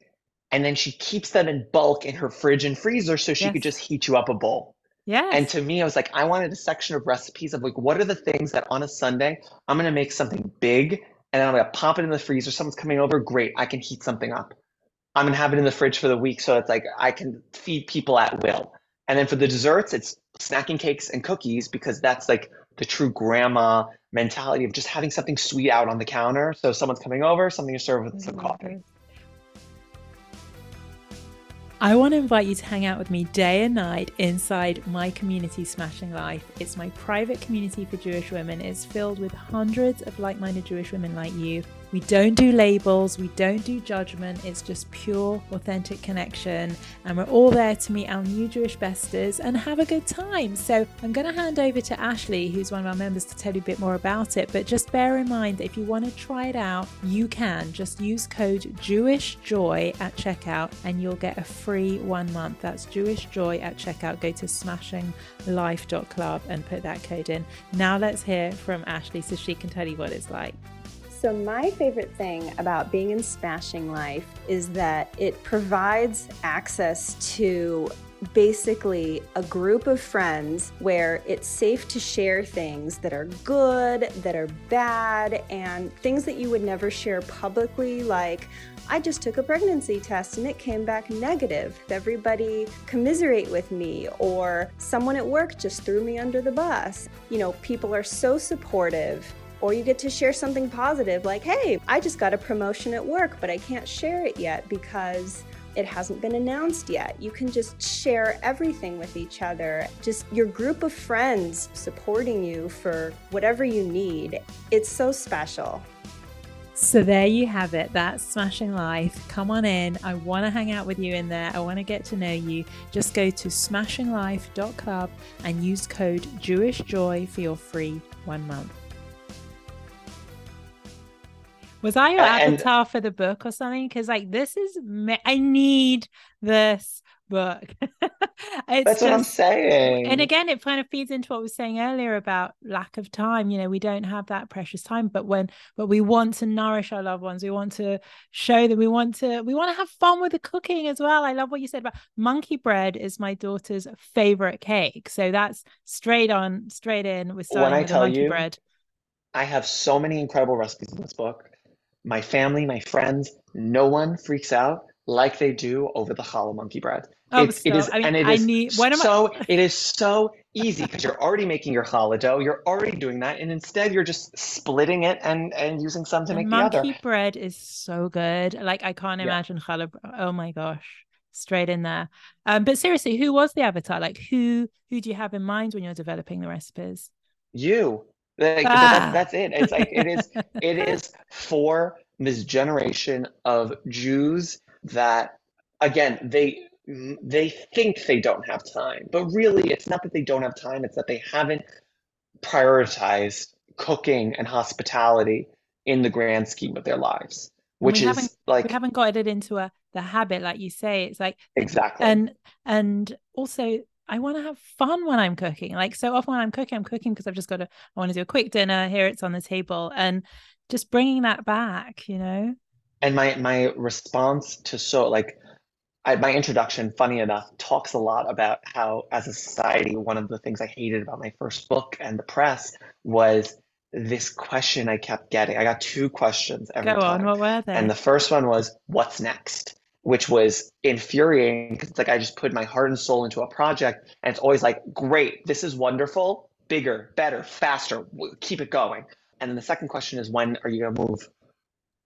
Speaker 1: and then she keeps them in bulk in her fridge and freezer so she could just heat you up a bowl. Yeah.
Speaker 2: And
Speaker 1: to me, I was like, I wanted a section of recipes of like, what are the things that on a Sunday I'm gonna make something big and then I'm gonna pop it in the freezer. Someone's coming over, great, I can heat something up. I'm gonna have it in the fridge for the week so it's like I can feed people at will. And then for the desserts, it's snacking cakes and cookies because that's like the true grandma mentality of just having something sweet out on the counter. So someone's coming over, something to serve with some mm-hmm. coffee.
Speaker 2: I want to invite you to hang out with me day and night inside my community, Smashing Life. It's my private community for Jewish women. It's filled with hundreds of like minded Jewish women like you we don't do labels, we don't do judgment, it's just pure, authentic connection. And we're all there to meet our new Jewish besters and have a good time. So I'm going to hand over to Ashley, who's one of our members, to tell you a bit more about it. But just bear in mind that if you want to try it out, you can. Just use code Jewish Joy at checkout and you'll get a free one month. That's Jewish Joy at checkout. Go to smashinglife.club and put that code in. Now let's hear from Ashley so she can tell you what it's like.
Speaker 3: So, my favorite thing about being in Smashing Life is that it provides access to basically a group of friends where it's safe to share things that are good, that are bad, and things that you would never share publicly, like, I just took a pregnancy test and it came back negative. Everybody commiserate with me, or someone at work just threw me under the bus. You know, people are so supportive or you get to share something positive like, hey, I just got a promotion at work, but I can't share it yet because it hasn't been announced yet. You can just share everything with each other. Just your group of friends supporting you for whatever you need. It's so special.
Speaker 2: So there you have it. That's Smashing Life. Come on in. I want to hang out with you in there. I want to get to know you. Just go to smashinglife.club and use code Jewish Joy for your free one month. Was I your uh, avatar for the book or something? Because like this is me- I need this book.
Speaker 1: that's just, what I'm saying.
Speaker 2: And again, it kind of feeds into what we were saying earlier about lack of time. You know, we don't have that precious time, but when but we want to nourish our loved ones, we want to show that we want to we want to have fun with the cooking as well. I love what you said about monkey bread is my daughter's favorite cake. So that's straight on, straight in with starting when I with tell monkey you, bread.
Speaker 1: I have so many incredible recipes in this book my family, my friends, no one freaks out like they do over the challah monkey bread.
Speaker 2: Oh, it's, it is, I mean, and it I is need,
Speaker 1: so I... it is so easy because you're already making your challah dough. You're already doing that, and instead you're just splitting it and and using some to the make the other.
Speaker 2: Monkey bread is so good. Like I can't imagine yeah. challah. Oh my gosh, straight in there. Um, but seriously, who was the avatar? Like who who do you have in mind when you're developing the recipes?
Speaker 1: You. Like, ah. that's it. It's like it is. it is for this generation of Jews that, again, they they think they don't have time, but really, it's not that they don't have time. It's that they haven't prioritized cooking and hospitality in the grand scheme of their lives, which is like
Speaker 2: we haven't got it into a the habit, like you say. It's like
Speaker 1: exactly,
Speaker 2: and and also I want to have fun when I'm cooking. Like so often when I'm cooking, I'm cooking because I've just got to, I want to do a quick dinner. Here it's on the table. And just bringing that back, you know?
Speaker 1: And my, my response to so like, I, my introduction, funny enough, talks a lot about how, as a society, one of the things I hated about my first book and the press was this question I kept getting. I got two questions every time.
Speaker 2: Go
Speaker 1: time.
Speaker 2: on, what were they?
Speaker 1: And the first one was, "What's next?" Which was infuriating because like I just put my heart and soul into a project and it's always like, great, this is wonderful, bigger, better, faster, keep it going. And then the second question is, when are you going to move?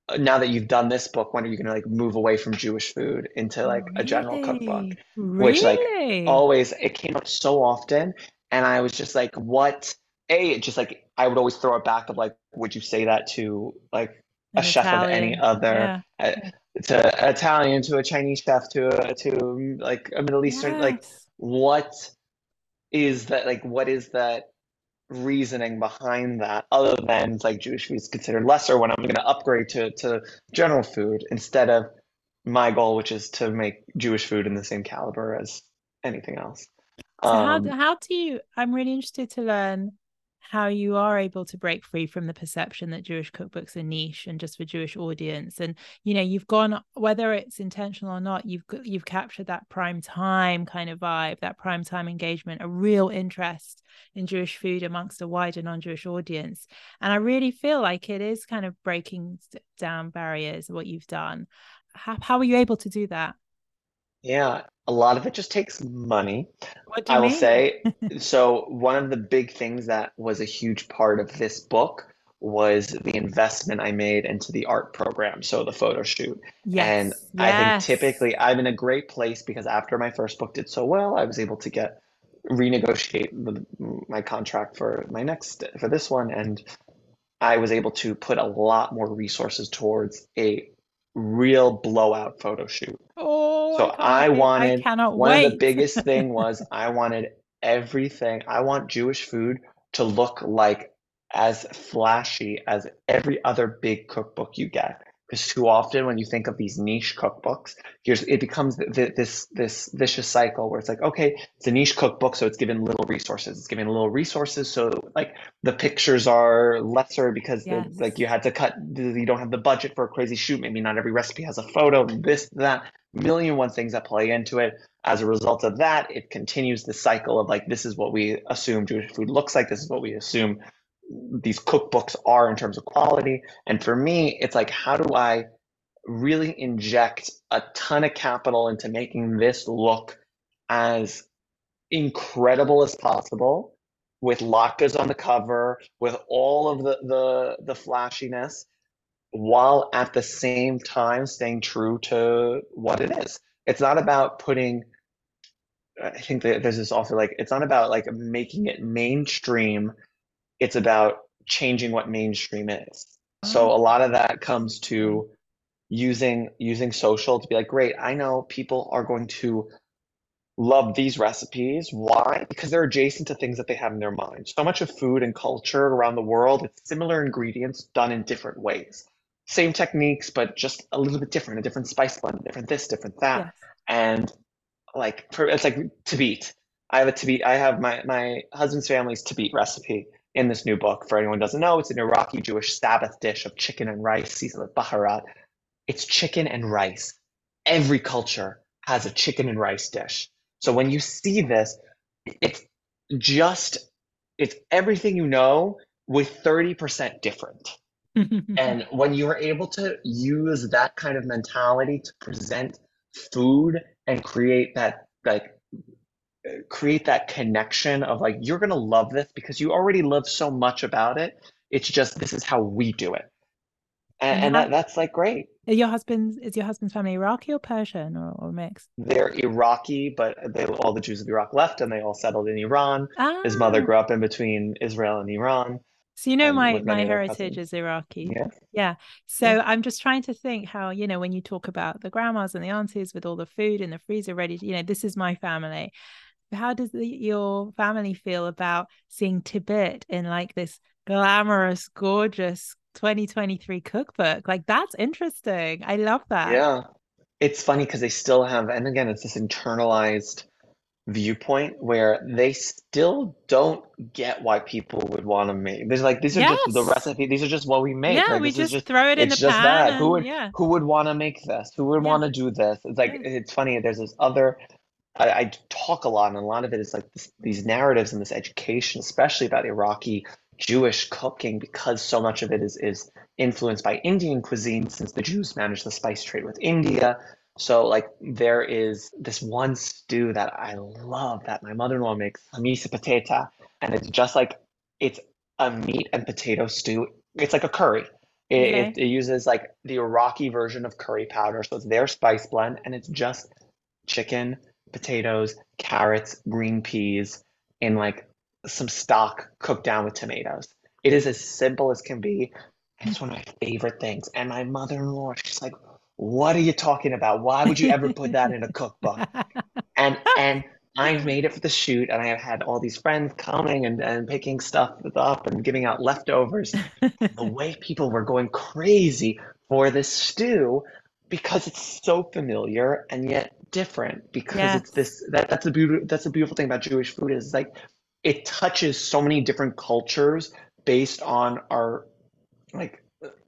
Speaker 1: Uh, now that you've done this book, when are you going to like move away from Jewish food into like really? a general cookbook?
Speaker 2: Really?
Speaker 1: Which like always, it came up so often. And I was just like, what? A, it just like, I would always throw it back of like, would you say that to like a chef of any other? Yeah. Uh, to Italian, to a Chinese chef, to a, to like a Middle Eastern, yes. like what is that? Like what is that reasoning behind that? Other than like Jewish food is considered lesser when I'm going to upgrade to to general food instead of my goal, which is to make Jewish food in the same caliber as anything else.
Speaker 2: So um, how how do you? I'm really interested to learn how you are able to break free from the perception that Jewish cookbooks are niche and just for Jewish audience. And you know, you've gone whether it's intentional or not, you've you've captured that prime time kind of vibe, that prime time engagement, a real interest in Jewish food amongst a wider non-Jewish audience. And I really feel like it is kind of breaking down barriers what you've done. How how are you able to do that?
Speaker 1: Yeah, a lot of it just takes money.
Speaker 2: What do you
Speaker 1: I will
Speaker 2: mean?
Speaker 1: say, so one of the big things that was a huge part of this book was the investment I made into the art program, so the photo shoot. And
Speaker 2: Yes,
Speaker 1: I think typically I'm in a great place because after my first book did so well, I was able to get renegotiate the, my contract for my next for this one, and I was able to put a lot more resources towards a real blowout photo shoot.
Speaker 2: Oh,
Speaker 1: So
Speaker 2: can't oh,
Speaker 1: I
Speaker 2: wait. I
Speaker 1: wanted
Speaker 2: cannot
Speaker 1: one of the biggest thing was I wanted everything. I want Jewish food to look like as flashy as every other big cookbook you get. Because too often when you think of these niche cookbooks, here's it becomes th th this this vicious cycle where it's like, okay, it's a niche cookbook, so it's given little resources. It's given little resources, so like the pictures are lesser because the, like you had to cut, you don't have the budget for a crazy shoot. Maybe not every recipe has a photo, this, that, million one things that play into it. As a result of that, it continues the cycle of like, this is what we assume Jewish food looks like. This is what we assume these cookbooks are in terms of quality. And for me, it's like, how do I really inject a ton of capital into making this look as incredible as possible with latkes on the cover, with all of the the the flashiness, while at the same time staying true to what it is. It's not about putting, I think that there's this also like, it's not about like making it mainstream. It's about changing what mainstream is. So oh. a
Speaker 2: Oh,
Speaker 1: lot of that comes to using using social to be like, great, I know people are going to love these recipes. Why? Because they're adjacent to things that they have in their mind. So much of food and culture around the world, it's similar ingredients done in different ways. Same techniques, but just a little bit different, a different spice blend, different this, different that.
Speaker 2: Yes.
Speaker 1: And like for it's like T'bit. I have a T'bit, I have my my husband's family's T'bit recipe in this new book. For anyone who doesn't know, it's an Iraqi Jewish Sabbath dish of chicken and rice seasoned with baharat. It's chicken and rice. Every culture has a chicken and rice dish. So when you see this, it's just it's everything you know with 30% different. And when you are able to use that kind of mentality to present food and create that like create that connection of like you're gonna love this because you already love so much about it. It's just this is how we do it. And,
Speaker 2: And
Speaker 1: that that's like great.
Speaker 2: your husband's is your husband's family Iraqi or Persian or, or mixed?
Speaker 1: They're Iraqi, but they all the Jews of Iraq left and they all settled in Iran. His mother
Speaker 2: Ah,
Speaker 1: grew up in between Israel and Iran
Speaker 2: so you know my my
Speaker 1: many of their
Speaker 2: heritage is Iraqi.
Speaker 1: Yeah,
Speaker 2: Yeah. So
Speaker 1: yeah.
Speaker 2: I'm just trying to think how, you know, when you talk about the grandmas and the aunties with all the food in the freezer ready to, you know, this is my family. How does the, your family feel about seeing T'bit in like this glamorous, gorgeous 2023 cookbook? Like that's interesting. I love that.
Speaker 1: Yeah. It's funny because they still have, and again, it's this internalized viewpoint where they still don't get why people would want to make. There's like these are just the recipe. These are just what we make.
Speaker 2: Yeah,
Speaker 1: Like
Speaker 2: we just
Speaker 1: just
Speaker 2: throw it in the pan
Speaker 1: that. Who would
Speaker 2: yeah,
Speaker 1: who would want to make this? Who would
Speaker 2: yeah,
Speaker 1: want to do this? It's like
Speaker 2: yeah.
Speaker 1: it's funny. There's this other. I, I talk a lot, and a lot of it is like this, these narratives and this education, especially about Iraqi Jewish cooking, because so much of it is is influenced by Indian cuisine, since the Jews managed the spice trade with India. So like there is this one stew that I love that my mother-in-law makes, hamisa patata, and it's just like it's a meat and potato stew. It's like a curry. It,
Speaker 2: Okay.
Speaker 1: it, it uses like the Iraqi version of curry powder, so it's their spice blend, and it's just chicken, potatoes, carrots, green peas, and like some stock cooked down with tomatoes. It is as simple as can be, and it's one of my favorite things. And my mother-in-law, she's like, "What are you talking about? Why would you ever put that in a cookbook?" And and I've made it for the shoot, and I have had all these friends coming and, and picking stuff up and giving out leftovers. The way people were going crazy for this stew because it's so familiar and yet different because it's this that that's a beautiful that's a beautiful thing about Jewish food is like it touches so many different cultures based on our like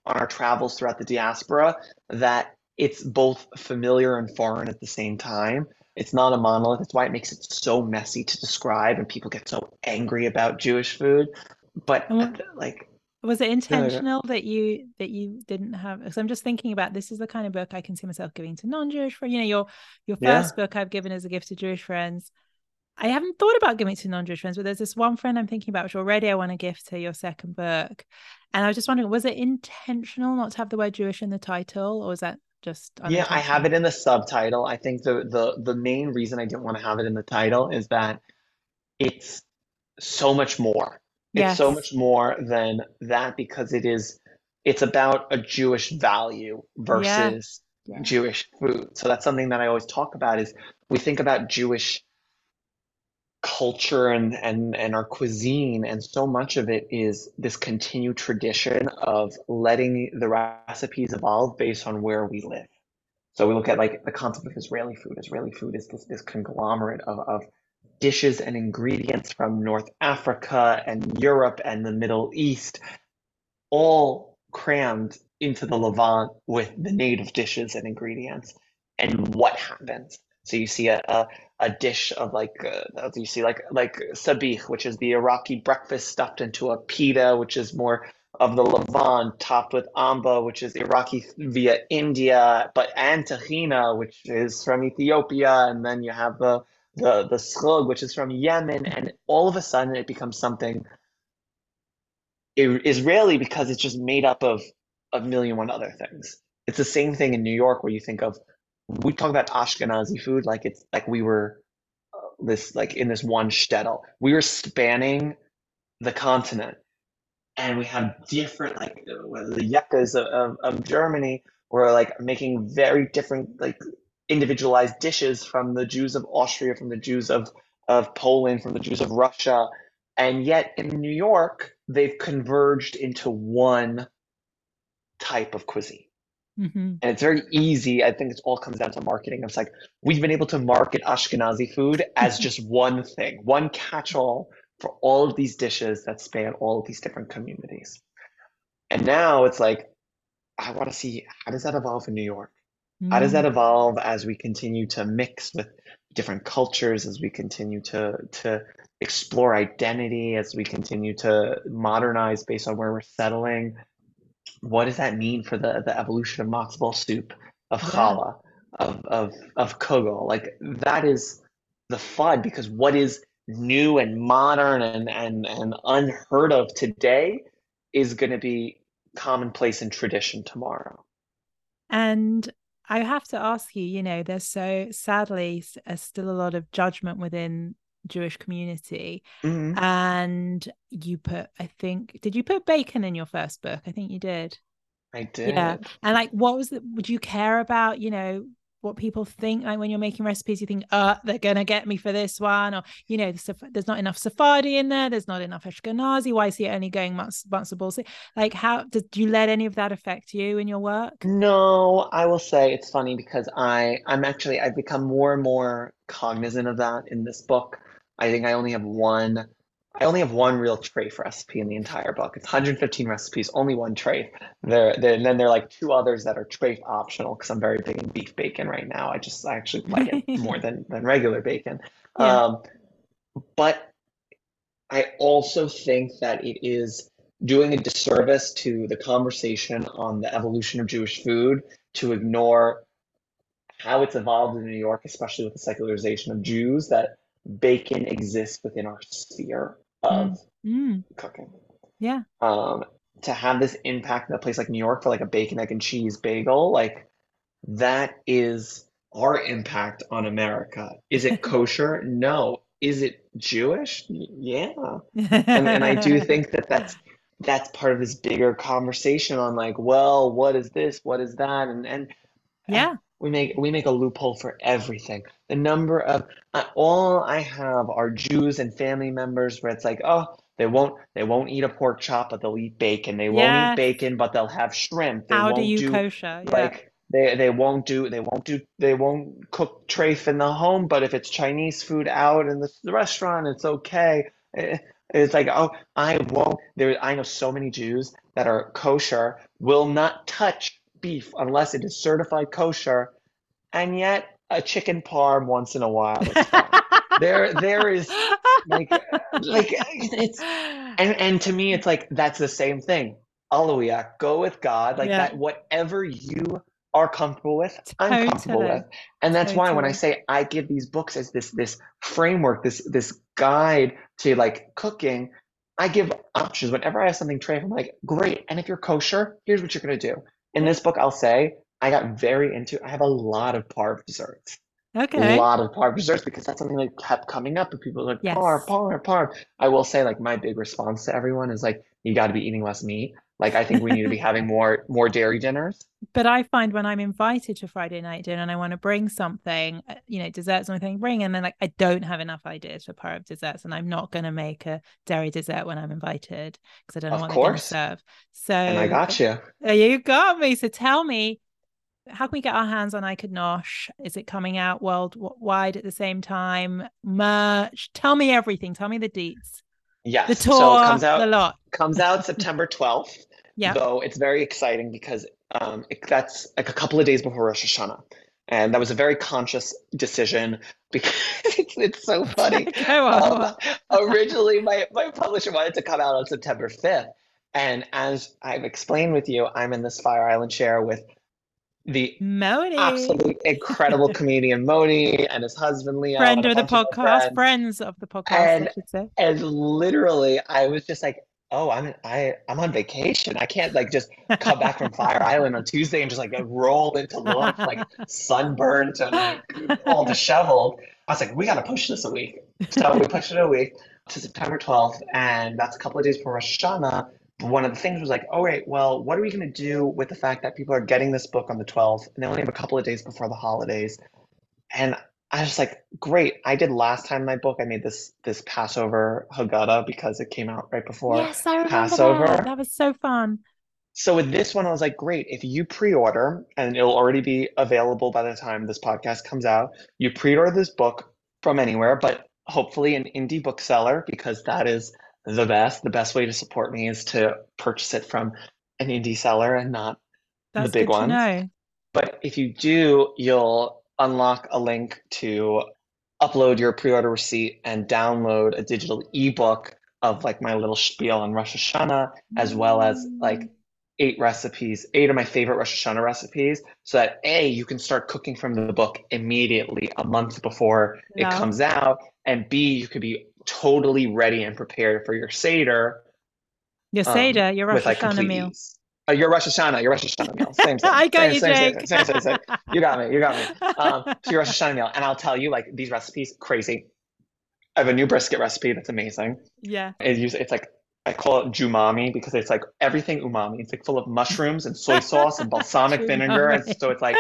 Speaker 1: on our travels throughout the diaspora that it's both familiar and foreign at the same time. It's not a monolith. That's why it makes it so messy to describe and people get so angry about Jewish food. But
Speaker 2: And
Speaker 1: at
Speaker 2: what,
Speaker 1: the- like
Speaker 2: Was it intentional that you that you didn't have? Because I'm just thinking about this is the kind of book I can see myself giving to non-Jewish friends. You know, your your first yeah. book I've given as a gift to Jewish friends. I haven't thought about giving it to non-Jewish friends, but there's this one friend I'm thinking about, which already I want to give to your second book. And I was just wondering, was it intentional not to have the word Jewish in the title, or was that just
Speaker 1: yeah? I have it in the subtitle. I think the the the main reason I didn't want to have it in the title is that it's so much more. Yes. It's so much more than that because it is. It's about a Jewish value versus yeah. Yeah. Jewish food. So that's something that I always talk about. Is we think about Jewish culture and, and, and our cuisine. And so much of it is this continued tradition of letting the recipes evolve based on where we live. So we look at like the concept of Israeli food. Israeli food is this, this conglomerate of, of dishes and ingredients from North Africa and Europe and the Middle East, all crammed into the Levant with the native dishes and ingredients. And what happens? So you see a, a, a dish of like uh, you see like like sabich, which is the Iraqi breakfast stuffed into a pita, which is more of the Levant, topped with amba, which is Iraqi via India, but and tahina, which is from Ethiopia, and then you have the the the schug, which is from Yemen, and all of a sudden it becomes something Israeli because it's just made up of a million one other things. It's the same thing in New York where you think of we talk about Ashkenazi food like it's like we were uh, this like in this one shtetl. We were spanning the continent, and we have different like the Yekkes of, of, of Germany were like making very different like individualized dishes from the Jews of Austria, from the Jews of of Poland, from the Jews of Russia, and yet in New York they've converged into one type of cuisine. Mm-hmm. And it's very easy. I think it all comes down to marketing. It's like we've been able to market Ashkenazi food as just one thing, one catch all for all of these dishes that span all of these different communities. And now it's like, I want to see how does that evolve in New York? Mm-hmm. How does that mm. evolve as we continue to mix with different cultures, as we continue to to explore identity, as we continue to modernize based on where we're settling, what does that mean for the the evolution of matzo ball soup, of challah, of of of kugel? Like that is the fun because what is new and modern and and and unheard of today is going to be commonplace and tradition tomorrow.
Speaker 2: And I have to ask you, you know, there's so sadly still a lot of judgment within Jewish community. Mm-hmm. And you put, I think, did you put bacon in your first book? I think you did.
Speaker 1: I did.
Speaker 2: Yeah. And like, what was the, would you care about, you know, what people think like when you're making recipes you think uh they're gonna get me for this one or you know there's not enough Sephardi in there there's not enough Ashkenazi why is he only going matzo ball like how did you let any of that affect you in your work?
Speaker 1: No I will say it's funny because I I'm actually I've become more and more cognizant of that in this book. I think I only have one I only have one real treif recipe in the entire book. It's 115 recipes, only one treif. There, there, and then there are like two others that are treif optional because I'm very big in beef bacon right now. I just I actually like it more than than regular bacon. Yeah. Um, but I also think that it is doing a disservice to the conversation on the evolution of Jewish food to ignore how it's evolved in New York, especially with the secularization of Jews, that bacon exists within our sphere of mm. cooking.
Speaker 2: Yeah.
Speaker 1: Um, to have this impact in a place like New York for like a bacon, egg, and cheese bagel, like that is our impact on America. Is it kosher? no. Is it Jewish? Yeah. and, and I do think that that's that's part of this bigger conversation on like, well, what is this? What is that? And and
Speaker 2: yeah,
Speaker 1: we make we make a loophole for everything. The number of uh, all I have are Jews and family members where it's like, oh, they won't they won't eat a pork chop, but they'll eat bacon. They won't eat bacon, but they'll have shrimp. They
Speaker 2: How
Speaker 1: do
Speaker 2: you do, kosher?
Speaker 1: Yeah. Like they they won't do they won't do they won't cook treif in the home, but if it's Chinese food out in the, the restaurant, it's okay. Eh, it's like, oh, I won't. There, I know so many Jews that are kosher will not touch beef unless it is certified kosher, and yet a chicken parm once in a while. there, there is like like it's and and to me it's like that's the same thing. Hallelujah. Go with God. Like
Speaker 2: Yeah.
Speaker 1: that whatever you are comfortable with, I'm comfortable with. And that's why when I say I give these books as this this framework, this this guide to like cooking, I give options. Whenever I have something treif, I'm like, great. And if you're kosher, here's what you're gonna do. In this book, I'll say I got very into. I have a lot of parve desserts,
Speaker 2: Okay.
Speaker 1: a lot of parve desserts because that's something that kept coming up, and people are like
Speaker 2: Yes.
Speaker 1: parve, parve, parv. I will say, like, my big response to everyone is like, you got to be eating less meat. Like, I think we need to be having more more dairy dinners.
Speaker 2: But I find when I'm invited to Friday night dinner and I want to bring something, uh, you know, desserts and everything, bring, and then like I don't have enough ideas for parve desserts, and I'm not going to make a dairy dessert when I'm invited because I don't know
Speaker 1: Of
Speaker 2: what they're going to serve. So
Speaker 1: And I got you.
Speaker 2: Uh, You got me. So tell me, how can we get our hands on I Could Nosh? Is it coming out worldwide at the same time? Merch? Tell me everything. Tell me the deets.
Speaker 1: Yes.
Speaker 2: The
Speaker 1: So
Speaker 2: tour,
Speaker 1: it comes out
Speaker 2: the lot.
Speaker 1: comes out September 12th.
Speaker 2: Yeah.
Speaker 1: So it's very exciting because um, it, that's like a couple of days before Rosh Hashanah. And that was a very conscious decision because it's, it's so funny. Um, originally, my, my publisher wanted to come out on September 5th. And as I've explained with you, I'm in this Fire Island share with the
Speaker 2: Moni,
Speaker 1: absolute incredible comedian Moni and his husband Leo.
Speaker 2: friend of the podcast,
Speaker 1: friends.
Speaker 2: friends of the podcast,
Speaker 1: And-
Speaker 2: I should say.
Speaker 1: And literally, I was just like, "Oh, I'm I I'm on vacation. I can't like just come back from Fire Island on Tuesday and just like roll into lunch like sunburnt and like all disheveled." I was like, "We got to push this a week." So we pushed it a week to September 12th, and that's a couple of days before Rosh Hashanah. One of the things was like, "All right, well, what are we going to do with the fact that people are getting this book on the 12th, and they only have a couple of days before the holidays?" And I was just like, great. I did last time my book. I made this this Passover Haggadah because it came out right before.
Speaker 2: yes, I remember
Speaker 1: Passover.
Speaker 2: that. That was so fun.
Speaker 1: So with this one, I was like, great. If you pre-order, and it'll already be available by the time this podcast comes out, you pre-order this book from anywhere, but hopefully an indie bookseller because that is the best. The best way to support me is to purchase it from an indie seller and not
Speaker 2: That's
Speaker 1: big
Speaker 2: good to
Speaker 1: ones. But if you do, you'll unlock a link to upload your pre-order receipt and download a digital ebook of like my little spiel on Rosh Hashanah, as well as like eight recipes, eight of my favorite Rosh Hashanah recipes, so that A, you can start cooking from the book immediately a month before it comes out, and B, you could be totally ready and prepared for your Seder
Speaker 2: your
Speaker 1: um,
Speaker 2: Seder, your Rosh
Speaker 1: like
Speaker 2: Hashanah meal.
Speaker 1: Uh, your Rosh Hashanah, your Rosh Hashanah meal. Same, same.
Speaker 2: I got
Speaker 1: same,
Speaker 2: you,
Speaker 1: same,
Speaker 2: Jake.
Speaker 1: same, same, same. You got me. You got me. Um, so your Rosh Hashanah meal, and I'll tell you, like these recipes, crazy. I have a new brisket recipe that's amazing.
Speaker 2: yeah.
Speaker 1: It it's like I call it jumami because it's like everything umami. It's like full of mushrooms and soy sauce and balsamic vinegar, and so it's like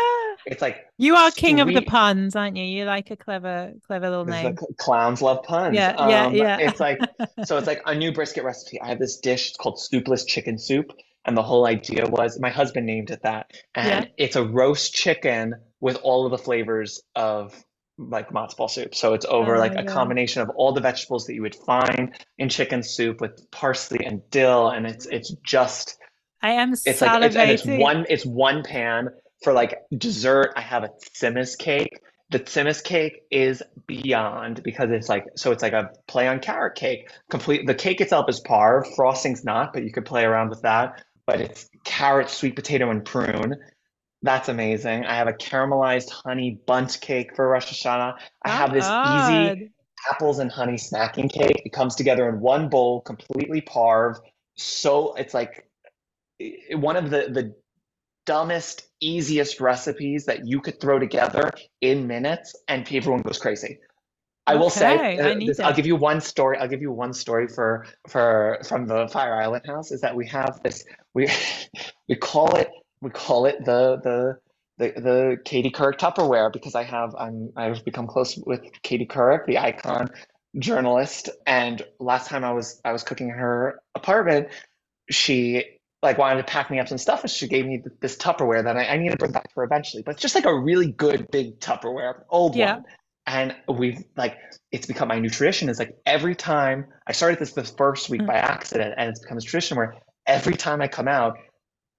Speaker 1: it's like
Speaker 2: you are king of the puns, aren't you? You like a clever, clever little name.
Speaker 1: cl- clowns love puns.
Speaker 2: Yeah, yeah,
Speaker 1: Um,
Speaker 2: yeah.
Speaker 1: It's like so it's like a new brisket recipe. I have this dish. It's called soupless chicken soup, and the whole idea was my husband named it that, and
Speaker 2: Yeah.
Speaker 1: it's a roast chicken with all of the flavors of like matzo ball soup. So it's over
Speaker 2: Oh
Speaker 1: like a
Speaker 2: God.
Speaker 1: combination of all the vegetables that you would find in chicken soup with parsley and dill, and it's it's just
Speaker 2: I am
Speaker 1: it's like it's, and it's one it's one pan for like dessert. I have a tzimmus cake. The tzimmus cake is beyond because it's like so it's like a play on carrot cake. Complete the cake itself is parve, frosting's not, but you could play around with that. But it's carrot, sweet potato, and prune. That's amazing. I have a caramelized honey bundt cake for Rosh Hashanah. I have this easy apples and honey snacking cake. It comes together in one bowl, completely parve. So it's like one of the the dumbest, easiest recipes that you could throw together in minutes, and everyone goes crazy. I will say,
Speaker 2: Okay, I
Speaker 1: uh,
Speaker 2: need
Speaker 1: this, I'll give you one story. I'll give you one story for for from the Fire Island house is that we have this we we call it we call it the the the the Katie Couric Tupperware because I have I'm I've become close with Katie Couric, the icon journalist, and last time I was I was cooking in her apartment, she like wanted to pack me up some stuff and she gave me this Tupperware that I, I need to bring back to her eventually. But it's just like a really good big Tupperware, old
Speaker 2: Yeah.
Speaker 1: one. And we've like it's become my new tradition is like every time I started this the first week
Speaker 2: Mm.
Speaker 1: by accident and it's become a tradition where every time I come out,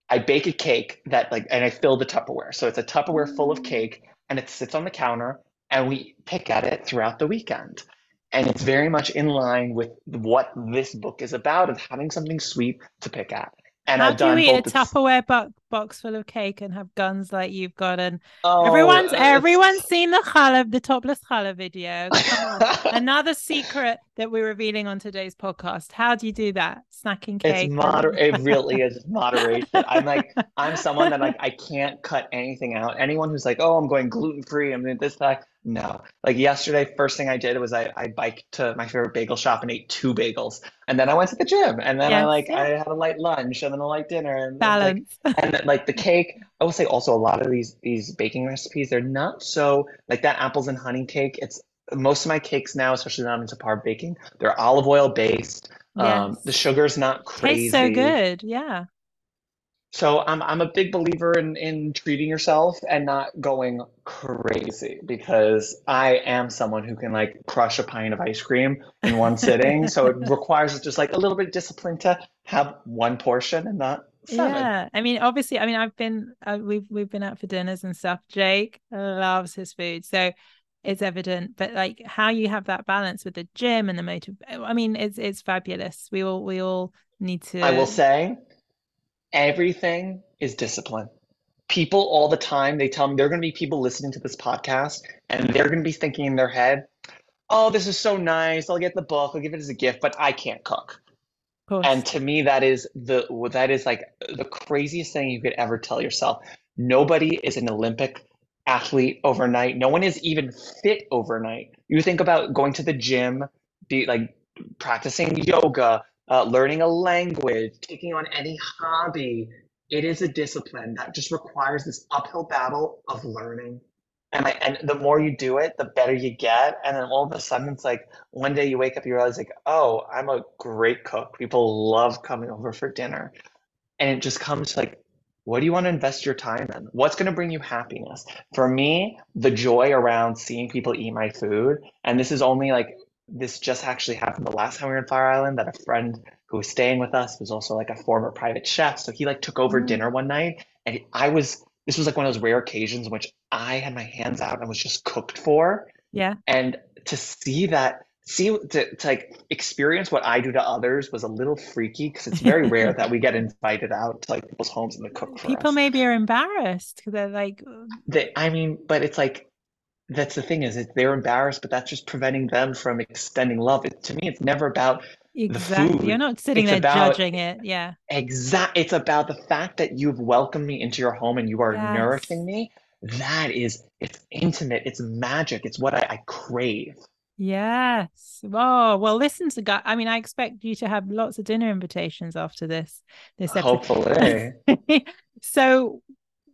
Speaker 1: I bake a cake that like and I fill the Tupperware. So it's a Tupperware full of
Speaker 2: Mm.
Speaker 1: cake and it sits on the counter and we pick at it throughout the weekend. And it's very much in line with what this book is about of having something sweet to pick at. And
Speaker 2: How
Speaker 1: I've
Speaker 2: do you eat a. Tupperware bo- box full of cake and have guns like you've got? And
Speaker 1: Oh,
Speaker 2: everyone's
Speaker 1: uh,
Speaker 2: everyone's seen the challah, the topless challah video. Another secret that we're revealing on today's podcast. How do you do that? Snacking cake.
Speaker 1: It's
Speaker 2: and-
Speaker 1: moder it really is moderation. I'm like, I'm someone that like I can't cut anything out. Anyone who's like, oh, I'm going gluten free, I'm doing this, that. No. Like yesterday, first thing I did was I, I biked to my favorite bagel shop and ate two bagels. And then I went to the gym and then I like
Speaker 2: yeah.
Speaker 1: I had a light lunch and then a light dinner and it's like
Speaker 2: balance.
Speaker 1: And like the cake, I will say also a lot of these these baking recipes, they're not so like that apples and honey cake. It's most of my cakes now, especially now I'm into par baking, they're olive oil based. Um,
Speaker 2: Yes.
Speaker 1: the sugar's not crazy.
Speaker 2: Tastes so good. Yeah.
Speaker 1: So I'm I'm a big believer in in treating yourself and not going crazy because I am someone who can like crush a pint of ice cream in one sitting. So it requires just like a little bit of discipline to have one portion and not seven.
Speaker 2: Yeah, I mean, obviously, I mean, I've been, uh, we've we've been out for dinners and stuff. Jake loves his food, so it's evident. But like, how you have that balance with the gym and the motive, I mean, it's it's fabulous. We all we all need to.
Speaker 1: I will say everything is discipline. People all the time, they tell me there are going to be people listening to this podcast and they're going to be thinking in their head, oh, this is so nice. I'll get the book, I'll give it as a gift, but I can't cook. And to me, that is the that is like the craziest thing you could ever tell yourself. Nobody is an Olympic athlete overnight. No one is even fit overnight. You think about going to the gym, be like practicing yoga, uh, learning a language, taking on any hobby. It is a discipline that just requires this uphill battle of learning. And I, and the more you do it, the better you get. And then all of a sudden, it's like one day you wake up, you realize like, oh, I'm a great cook. People love coming over for dinner. And it just comes to like, what do you want to invest your time in? What's going to bring you happiness? For me, the joy around seeing people eat my food, and this is only like this just actually happened the last time we were in Fire Island that a friend who was staying with us was also like a former private chef. So he like took over
Speaker 2: Mm.
Speaker 1: dinner one night and I was this was like one of those rare occasions in which I had my hands out and was just cooked for.
Speaker 2: yeah,
Speaker 1: And to see that, see to, to like experience what I do to others was a little freaky because it's very rare that we get invited out to like people's homes and they cook for
Speaker 2: people
Speaker 1: us.
Speaker 2: maybe are embarrassed because they're like,
Speaker 1: They, I mean, but it's like that's the thing is they're embarrassed, but that's just preventing them from extending love. It, to me, it's never about
Speaker 2: exactly. You're not sitting
Speaker 1: It's
Speaker 2: there
Speaker 1: about-
Speaker 2: judging it. Yeah,
Speaker 1: exact. It's about the fact that you've welcomed me into your home and you are
Speaker 2: Yes.
Speaker 1: nourishing me. That is, it's intimate. It's magic. It's what I, I crave.
Speaker 2: yes. Oh well, listen to God. I mean, I expect you to have lots of dinner invitations after this this episode.
Speaker 1: Hopefully.
Speaker 2: so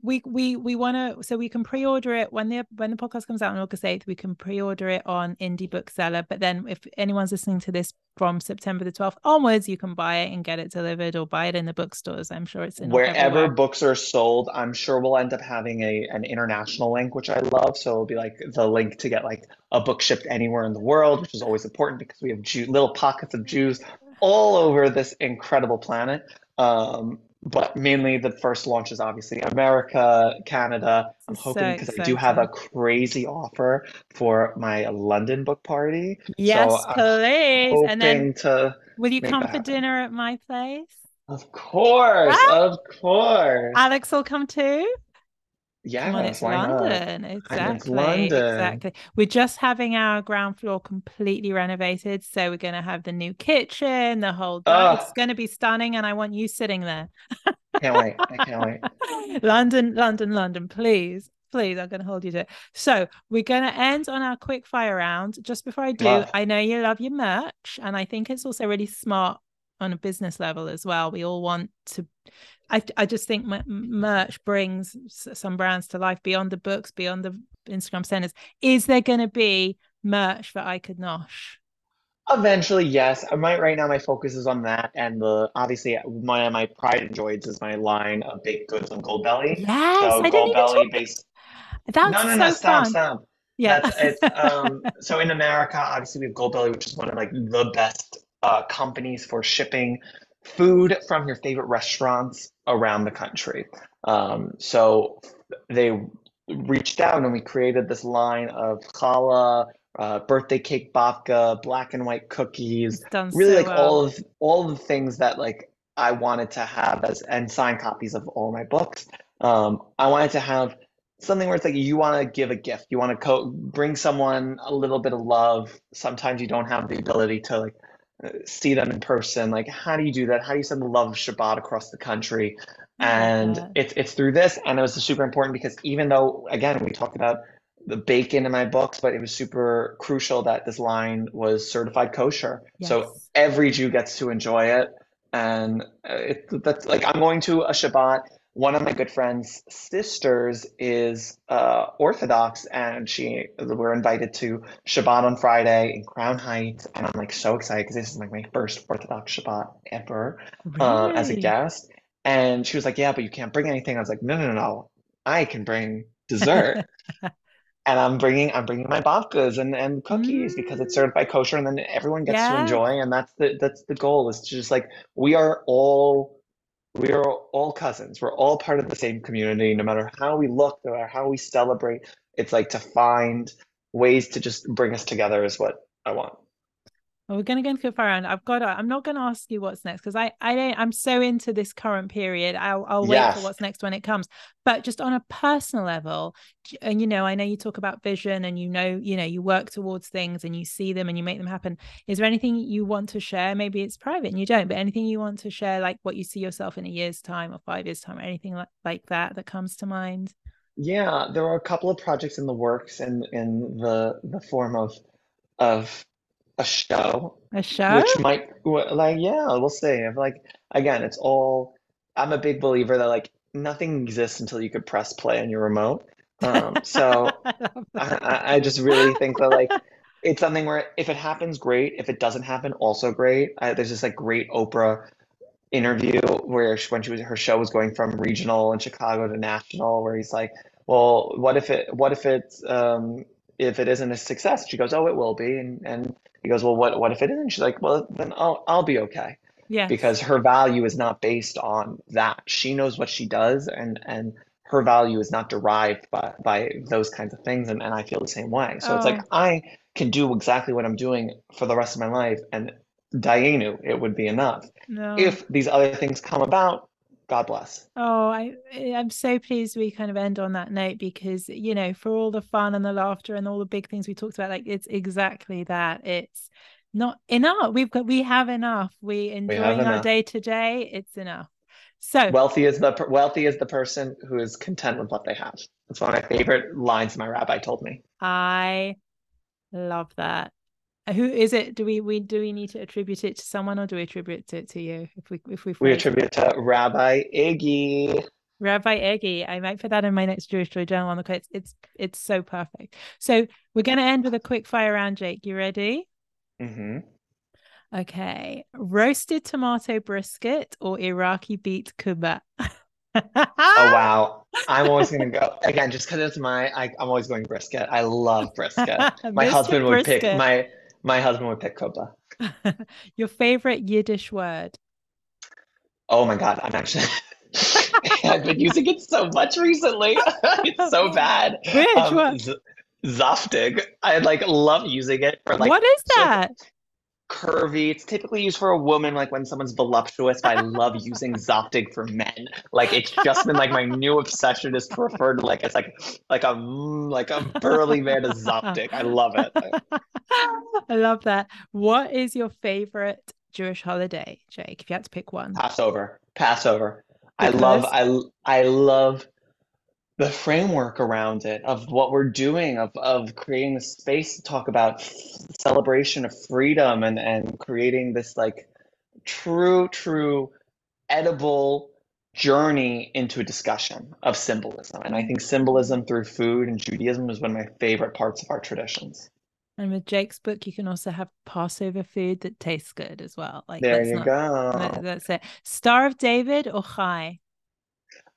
Speaker 2: we we we want to so we can pre-order it when the when the podcast comes out on August 8th we can pre-order it on indie bookseller but then if anyone's listening to this from September the 12th onwards you can buy it and get it delivered or buy it in the bookstores I'm sure it's in
Speaker 1: Wherever
Speaker 2: everywhere.
Speaker 1: books are sold, I'm sure we'll end up having a an international link, which I love. So it'll be like the link to get like a book shipped anywhere in the world, which is always important because we have Jew, little pockets of Jews all over this incredible planet. Um, but mainly the first launch is obviously America, Canada. I'm hoping because I do have a crazy offer for my London book party.
Speaker 2: yes
Speaker 1: so
Speaker 2: please and then
Speaker 1: to,
Speaker 2: will you come for dinner at my place
Speaker 1: of course, of course.
Speaker 2: Alex will come too Come on, it's? London.
Speaker 1: it's
Speaker 2: Exactly.
Speaker 1: London.
Speaker 2: Exactly. We're just having our ground floor completely renovated. So we're going to have the new kitchen, the whole, di- it's
Speaker 1: Oh.
Speaker 2: going to be stunning. And I want you sitting there.
Speaker 1: Can't wait. I can't wait.
Speaker 2: London, London, London, please. Please, I'm going to hold you to it. So we're going to end on our quick fire round. Just before I do,
Speaker 1: Love.
Speaker 2: I know you love your merch, and I think it's also really smart on a business level as well. We all want to. I I just think merch brings some brands to life beyond the books, beyond the Instagram centers. Is there going to be merch for I Could Nosh?
Speaker 1: Eventually, yes. I might right now my focus is on that and the obviously my my pride and joys is my line of baked goods on Goldbelly.
Speaker 2: Yes,
Speaker 1: So
Speaker 2: I didn't even
Speaker 1: Goldbelly
Speaker 2: talk.
Speaker 1: based.
Speaker 2: That's
Speaker 1: No, no,
Speaker 2: so
Speaker 1: no, stop,
Speaker 2: fun.
Speaker 1: stop.
Speaker 2: Yeah.
Speaker 1: Um so in America, obviously we have Goldbelly, which is one of like the best uh companies for shipping food from your favorite restaurants around the country. Um so they reached out and we created this line of challah uh, birthday cake babka, black and white cookies, really
Speaker 2: so
Speaker 1: like all of all of the things that like I wanted to have as and signed copies of all my books. Um, I wanted to have something where it's like you want to give a gift, you want to co bring someone a little bit of love. Sometimes you don't have the ability to like see them in person. Like, how do you do that? How do you send the love of Shabbat across the country? And
Speaker 2: that.
Speaker 1: it's it's through this, and it was super important because even though again we talked about the bacon in my books, but it was super crucial that this line was certified kosher. So every Jew gets to enjoy it. And uh, it, that's like I'm going to a Shabbat. One of my good friends' sisters is uh, Orthodox, and she we're invited to Shabbat on Friday in Crown Heights, and I'm like so excited because this is like my first Orthodox Shabbat ever uh, as a guest. And she was like, "Yeah, but you can't bring anything." I was like, "No, no, no, no. I can bring dessert." And I'm bringing I'm bringing my babkas and, and cookies because it's
Speaker 2: Mm,
Speaker 1: certified kosher and then everyone gets to enjoy and that's the that's the goal is to just like we are all we are all cousins. We're all part of the same community, no matter how we look, no matter how we celebrate. It's like to find ways to just bring us together is what I want.
Speaker 2: Well, we're going to go into far round. I've got. To, I'm not going to ask you what's next because I, I don't. I'm so into this current period. I'll, I'll wait for what's next when it comes. But just on a personal level, and you know, I know you talk about vision, and you know, you know, you work towards things, and you see them, and you make them happen. Is there anything you want to share? Maybe it's private, and you don't. But anything you want to share, like what you see yourself in a year's time or five years time, or anything like like that that comes to mind?
Speaker 1: Yeah, there are a couple of projects in the works in in the the form of of a show
Speaker 2: A show?
Speaker 1: which might like yeah we'll see. If like again it's all i'm a big believer that like nothing exists until you could press play on your remote. Um so
Speaker 2: I love
Speaker 1: I,
Speaker 2: that.
Speaker 1: I I just really think that like it's something where if it happens great. If it doesn't happen also great. I, there's this like great Oprah interview where she, when she was her show was going from regional in Chicago to national where he's like well what if it what if it's um if it isn't a success? She goes oh it will be. And and he goes well what what if it isn't she's like well then I'll I'll be okay
Speaker 2: Yes.
Speaker 1: because her value is not based on that she knows what she does and and her value is not derived by by those kinds of things and, and I feel the same way so it's like
Speaker 2: Oh.
Speaker 1: I can do exactly what I'm doing for the rest of my life and Dayenu it would be enough
Speaker 2: No.
Speaker 1: if these other things come about, God bless.
Speaker 2: Oh, I I'm so pleased we kind of end on that note because you know, for all the fun and the laughter and all the big things we talked about, like it's exactly that. It's not enough. We've got we have enough. We
Speaker 1: We
Speaker 2: enjoying our day to day. It's enough. So
Speaker 1: Wealthy is the wealthy is the person who is content with what they have. That's one of my favorite lines my rabbi told me.
Speaker 2: I love that. Who is it? Do we we do we need to attribute it to someone or do we attribute it to you if we if we
Speaker 1: We attribute it to Rabbi Iggy.
Speaker 2: Rabbi Eggy. I might put that in my next Jewish Joy journal on the quotes. It's it's so perfect. So we're going to end with a quick fire round, Jake. You ready?
Speaker 1: mm-hmm
Speaker 2: Okay. Roasted tomato brisket or Iraqi beet kuba?
Speaker 1: Oh wow. I'm always gonna go again just because it's my I, I'm always going brisket. I love brisket. My husband would pick my my husband would pick kuba.
Speaker 2: Your favorite Yiddish word?
Speaker 1: Oh my God, I'm actually I've been using it so much recently. It's so bad.
Speaker 2: Which
Speaker 1: Um,
Speaker 2: one?
Speaker 1: z- Zaftig. I like love using it for like
Speaker 2: what is that?
Speaker 1: Curvy. It's typically used for a woman, like when someone's voluptuous. But I love using Zaftig for men. Like it's just been like my new obsession is refer to like it's like like a like a burly man as Zaftig. I love it.
Speaker 2: I love that. What is your favorite Jewish holiday, Jake? If you had to pick one.
Speaker 1: Passover. Passover. I love I I love the framework around it of what we're doing of of creating the space to talk about celebration of freedom and and creating this like true true edible journey into a discussion of symbolism and I think symbolism through food and Judaism is one of my favorite parts of our traditions.
Speaker 2: And with Jake's book, you can also have Passover food that tastes good as well. Like
Speaker 1: There you
Speaker 2: not
Speaker 1: go.
Speaker 2: that- that's it. Star of David or Chai?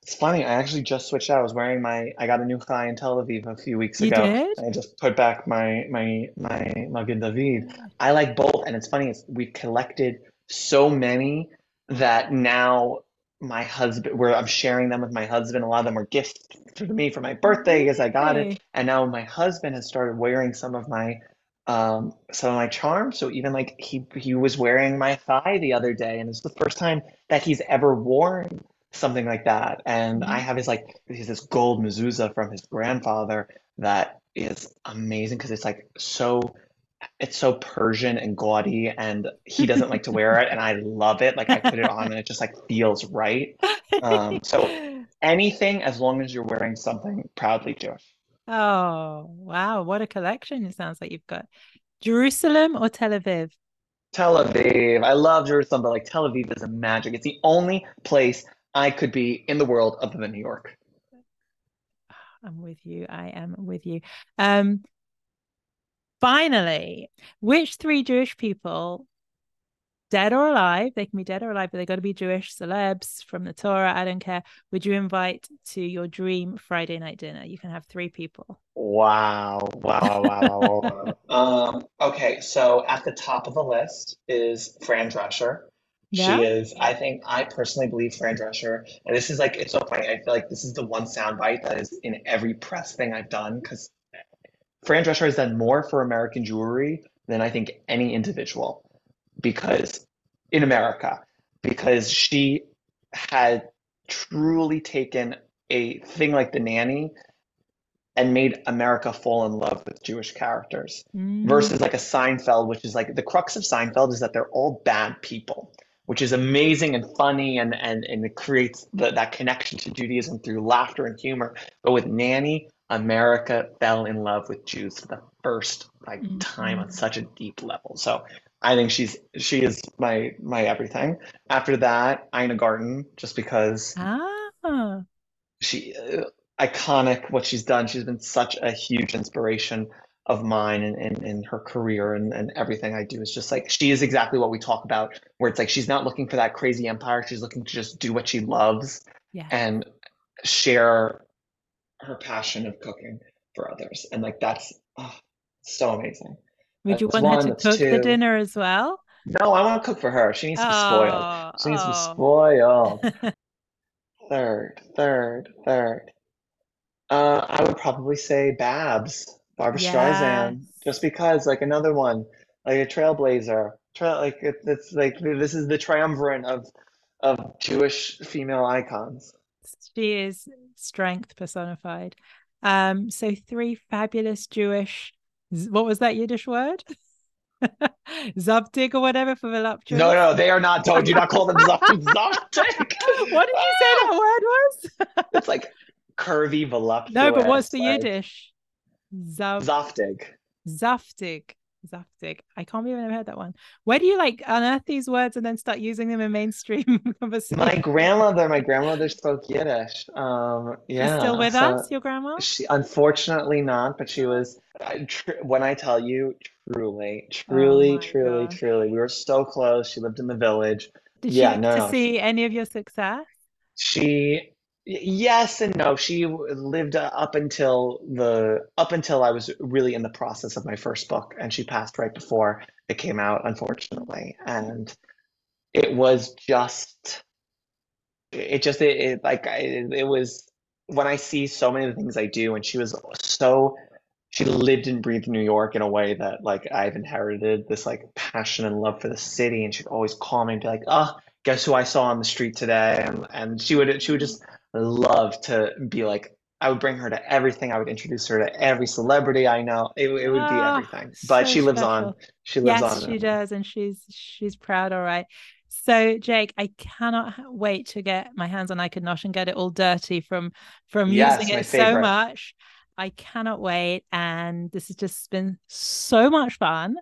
Speaker 1: It's funny, I actually just switched out. I was wearing my, I got a new chai in Tel Aviv a few weeks
Speaker 2: You
Speaker 1: ago.
Speaker 2: did?
Speaker 1: I just put back my my my Magen David. I like both, and it's funny, it's we've collected so many that now my husband, where I'm sharing them with my husband. A lot of them were gifts to me for my birthday as I got it. And now my husband has started wearing some of my um, some of my charms. So even like he he was wearing my chai the other day, and it's the first time that he's ever worn something like that. And I mm-hmm. have his like he's this gold mezuzah from his grandfather that is amazing because it's like so it's so Persian and gaudy, and he doesn't like to wear it, and I love it. Like I put it on, and it just like feels right. Um, so anything, as long as you're wearing something proudly Jewish.
Speaker 2: Oh wow, what a collection! It sounds like you've got Jerusalem or Tel Aviv.
Speaker 1: Tel Aviv. I love Jerusalem, but like Tel Aviv is a magic. It's the only place I could be in the world other than New York.
Speaker 2: I'm with you. I am with you. Um, finally, which three Jewish people, dead or alive, they can be dead or alive, but they've got to be Jewish celebs from the Torah, I don't care, would you invite to your dream Friday night dinner? You can have three people.
Speaker 1: Wow. Wow. Wow. wow, wow. um, okay. So at the top of the list is Fran Drescher. Yeah. She is, I think, I personally believe Fran Drescher, and this is like, it's so funny. I feel like this is the one soundbite that is in every press thing I've done because Fran Drescher has done more for American Jewry than I think any individual because in America, because she had truly taken a thing like the nanny and made America fall in love with Jewish characters mm. versus like a Seinfeld, which is like the crux of Seinfeld is that they're all bad people which is amazing and funny and and, and it creates the, that connection to Judaism through laughter and humor. But with Nanny, America fell in love with Jews for the first like mm-hmm. time on such a deep level. So I think she's she is my my everything. After that, Ina Garten, just because ah. she uh, iconic what she's done. She's been such a huge inspiration of mine and in, in, her career and, and everything I do is just like she is exactly what we talk about, where it's like she's not looking for that crazy empire. She's looking to just do what she loves yeah. and share her passion of cooking for others. And like that's oh, so amazing.
Speaker 2: Would that's you want one, her to cook two. the dinner as well?
Speaker 1: No, I want to cook for her. She needs to be spoiled. She needs oh. to be spoiled. third, third, third. Uh, I would probably say Babs. Barbra Streisand, just because, like another one, like a trailblazer. Trail, like it, it's like this is the triumvirate of of Jewish female icons.
Speaker 2: She is strength personified. Um, so three fabulous Jewish. What was that Yiddish word? Zubtig or whatever for voluptuous.
Speaker 1: No, no, they are not. Don't do not call them Zubtig.
Speaker 2: what did you say that word was?
Speaker 1: it's like curvy, voluptuous.
Speaker 2: No, but what's the. Yiddish?
Speaker 1: Zav- Zaftig.
Speaker 2: Zaftig. Zaftig. I can't believe I've never heard that one. Where do you like unearth these words and then start using them in mainstream
Speaker 1: conversation? My grandmother, my grandmother spoke Yiddish. Um, yeah.
Speaker 2: She's still with so us, your grandma?
Speaker 1: She unfortunately not, but she was. Tr- when I tell you, truly, truly, oh truly, gosh. truly, we were so close. She lived in the village.
Speaker 2: Did yeah, she no, to no. see any of your success?
Speaker 1: She Yes and no. She lived uh, up until the up until I was really in the process of my first book, and she passed right before it came out, unfortunately. And it was just, it just it, it like it, it was when I see so many of the things I do, and she was so she lived and breathed New York in a way that like I've inherited this like passion and love for the city, and she'd always call me and be like, "Oh, guess who I saw on the street today?" And and she would she would just love to be like I would bring her to everything. I would introduce her to every celebrity I know. It, it would be ah, everything. But so she lives special. on. She lives
Speaker 2: yes, on. she does, and she's she's proud. All right. So Jake, I cannot wait to get my hands on I Could Nosh and get it all dirty from from yes, using it so much. I cannot wait, and this has just been so much fun.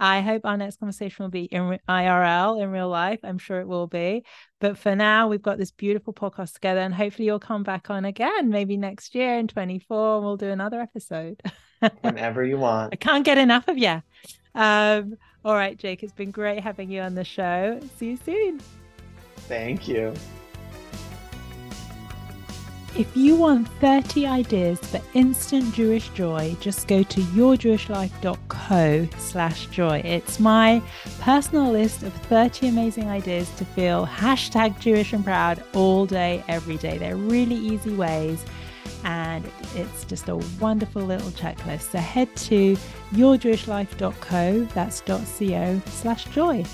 Speaker 2: I hope our next conversation will be in IRL, in real life. I'm sure it will be. But for now, we've got this beautiful podcast together, and hopefully, you'll come back on again, maybe next year in 24, and we'll do another episode.
Speaker 1: Whenever you want.
Speaker 2: I can't get enough of you. Um, all right, Jake, it's been great having you on the show. See you soon.
Speaker 1: Thank you.
Speaker 2: If you want 30 ideas for instant Jewish joy, just go to yourjewishlife.co slash joy. It's my personal list of 30 amazing ideas to feel hashtag Jewish and proud all day, every day. They're really easy ways and it's just a wonderful little checklist. So head to yourjewishlife.co, that's .co slash joy.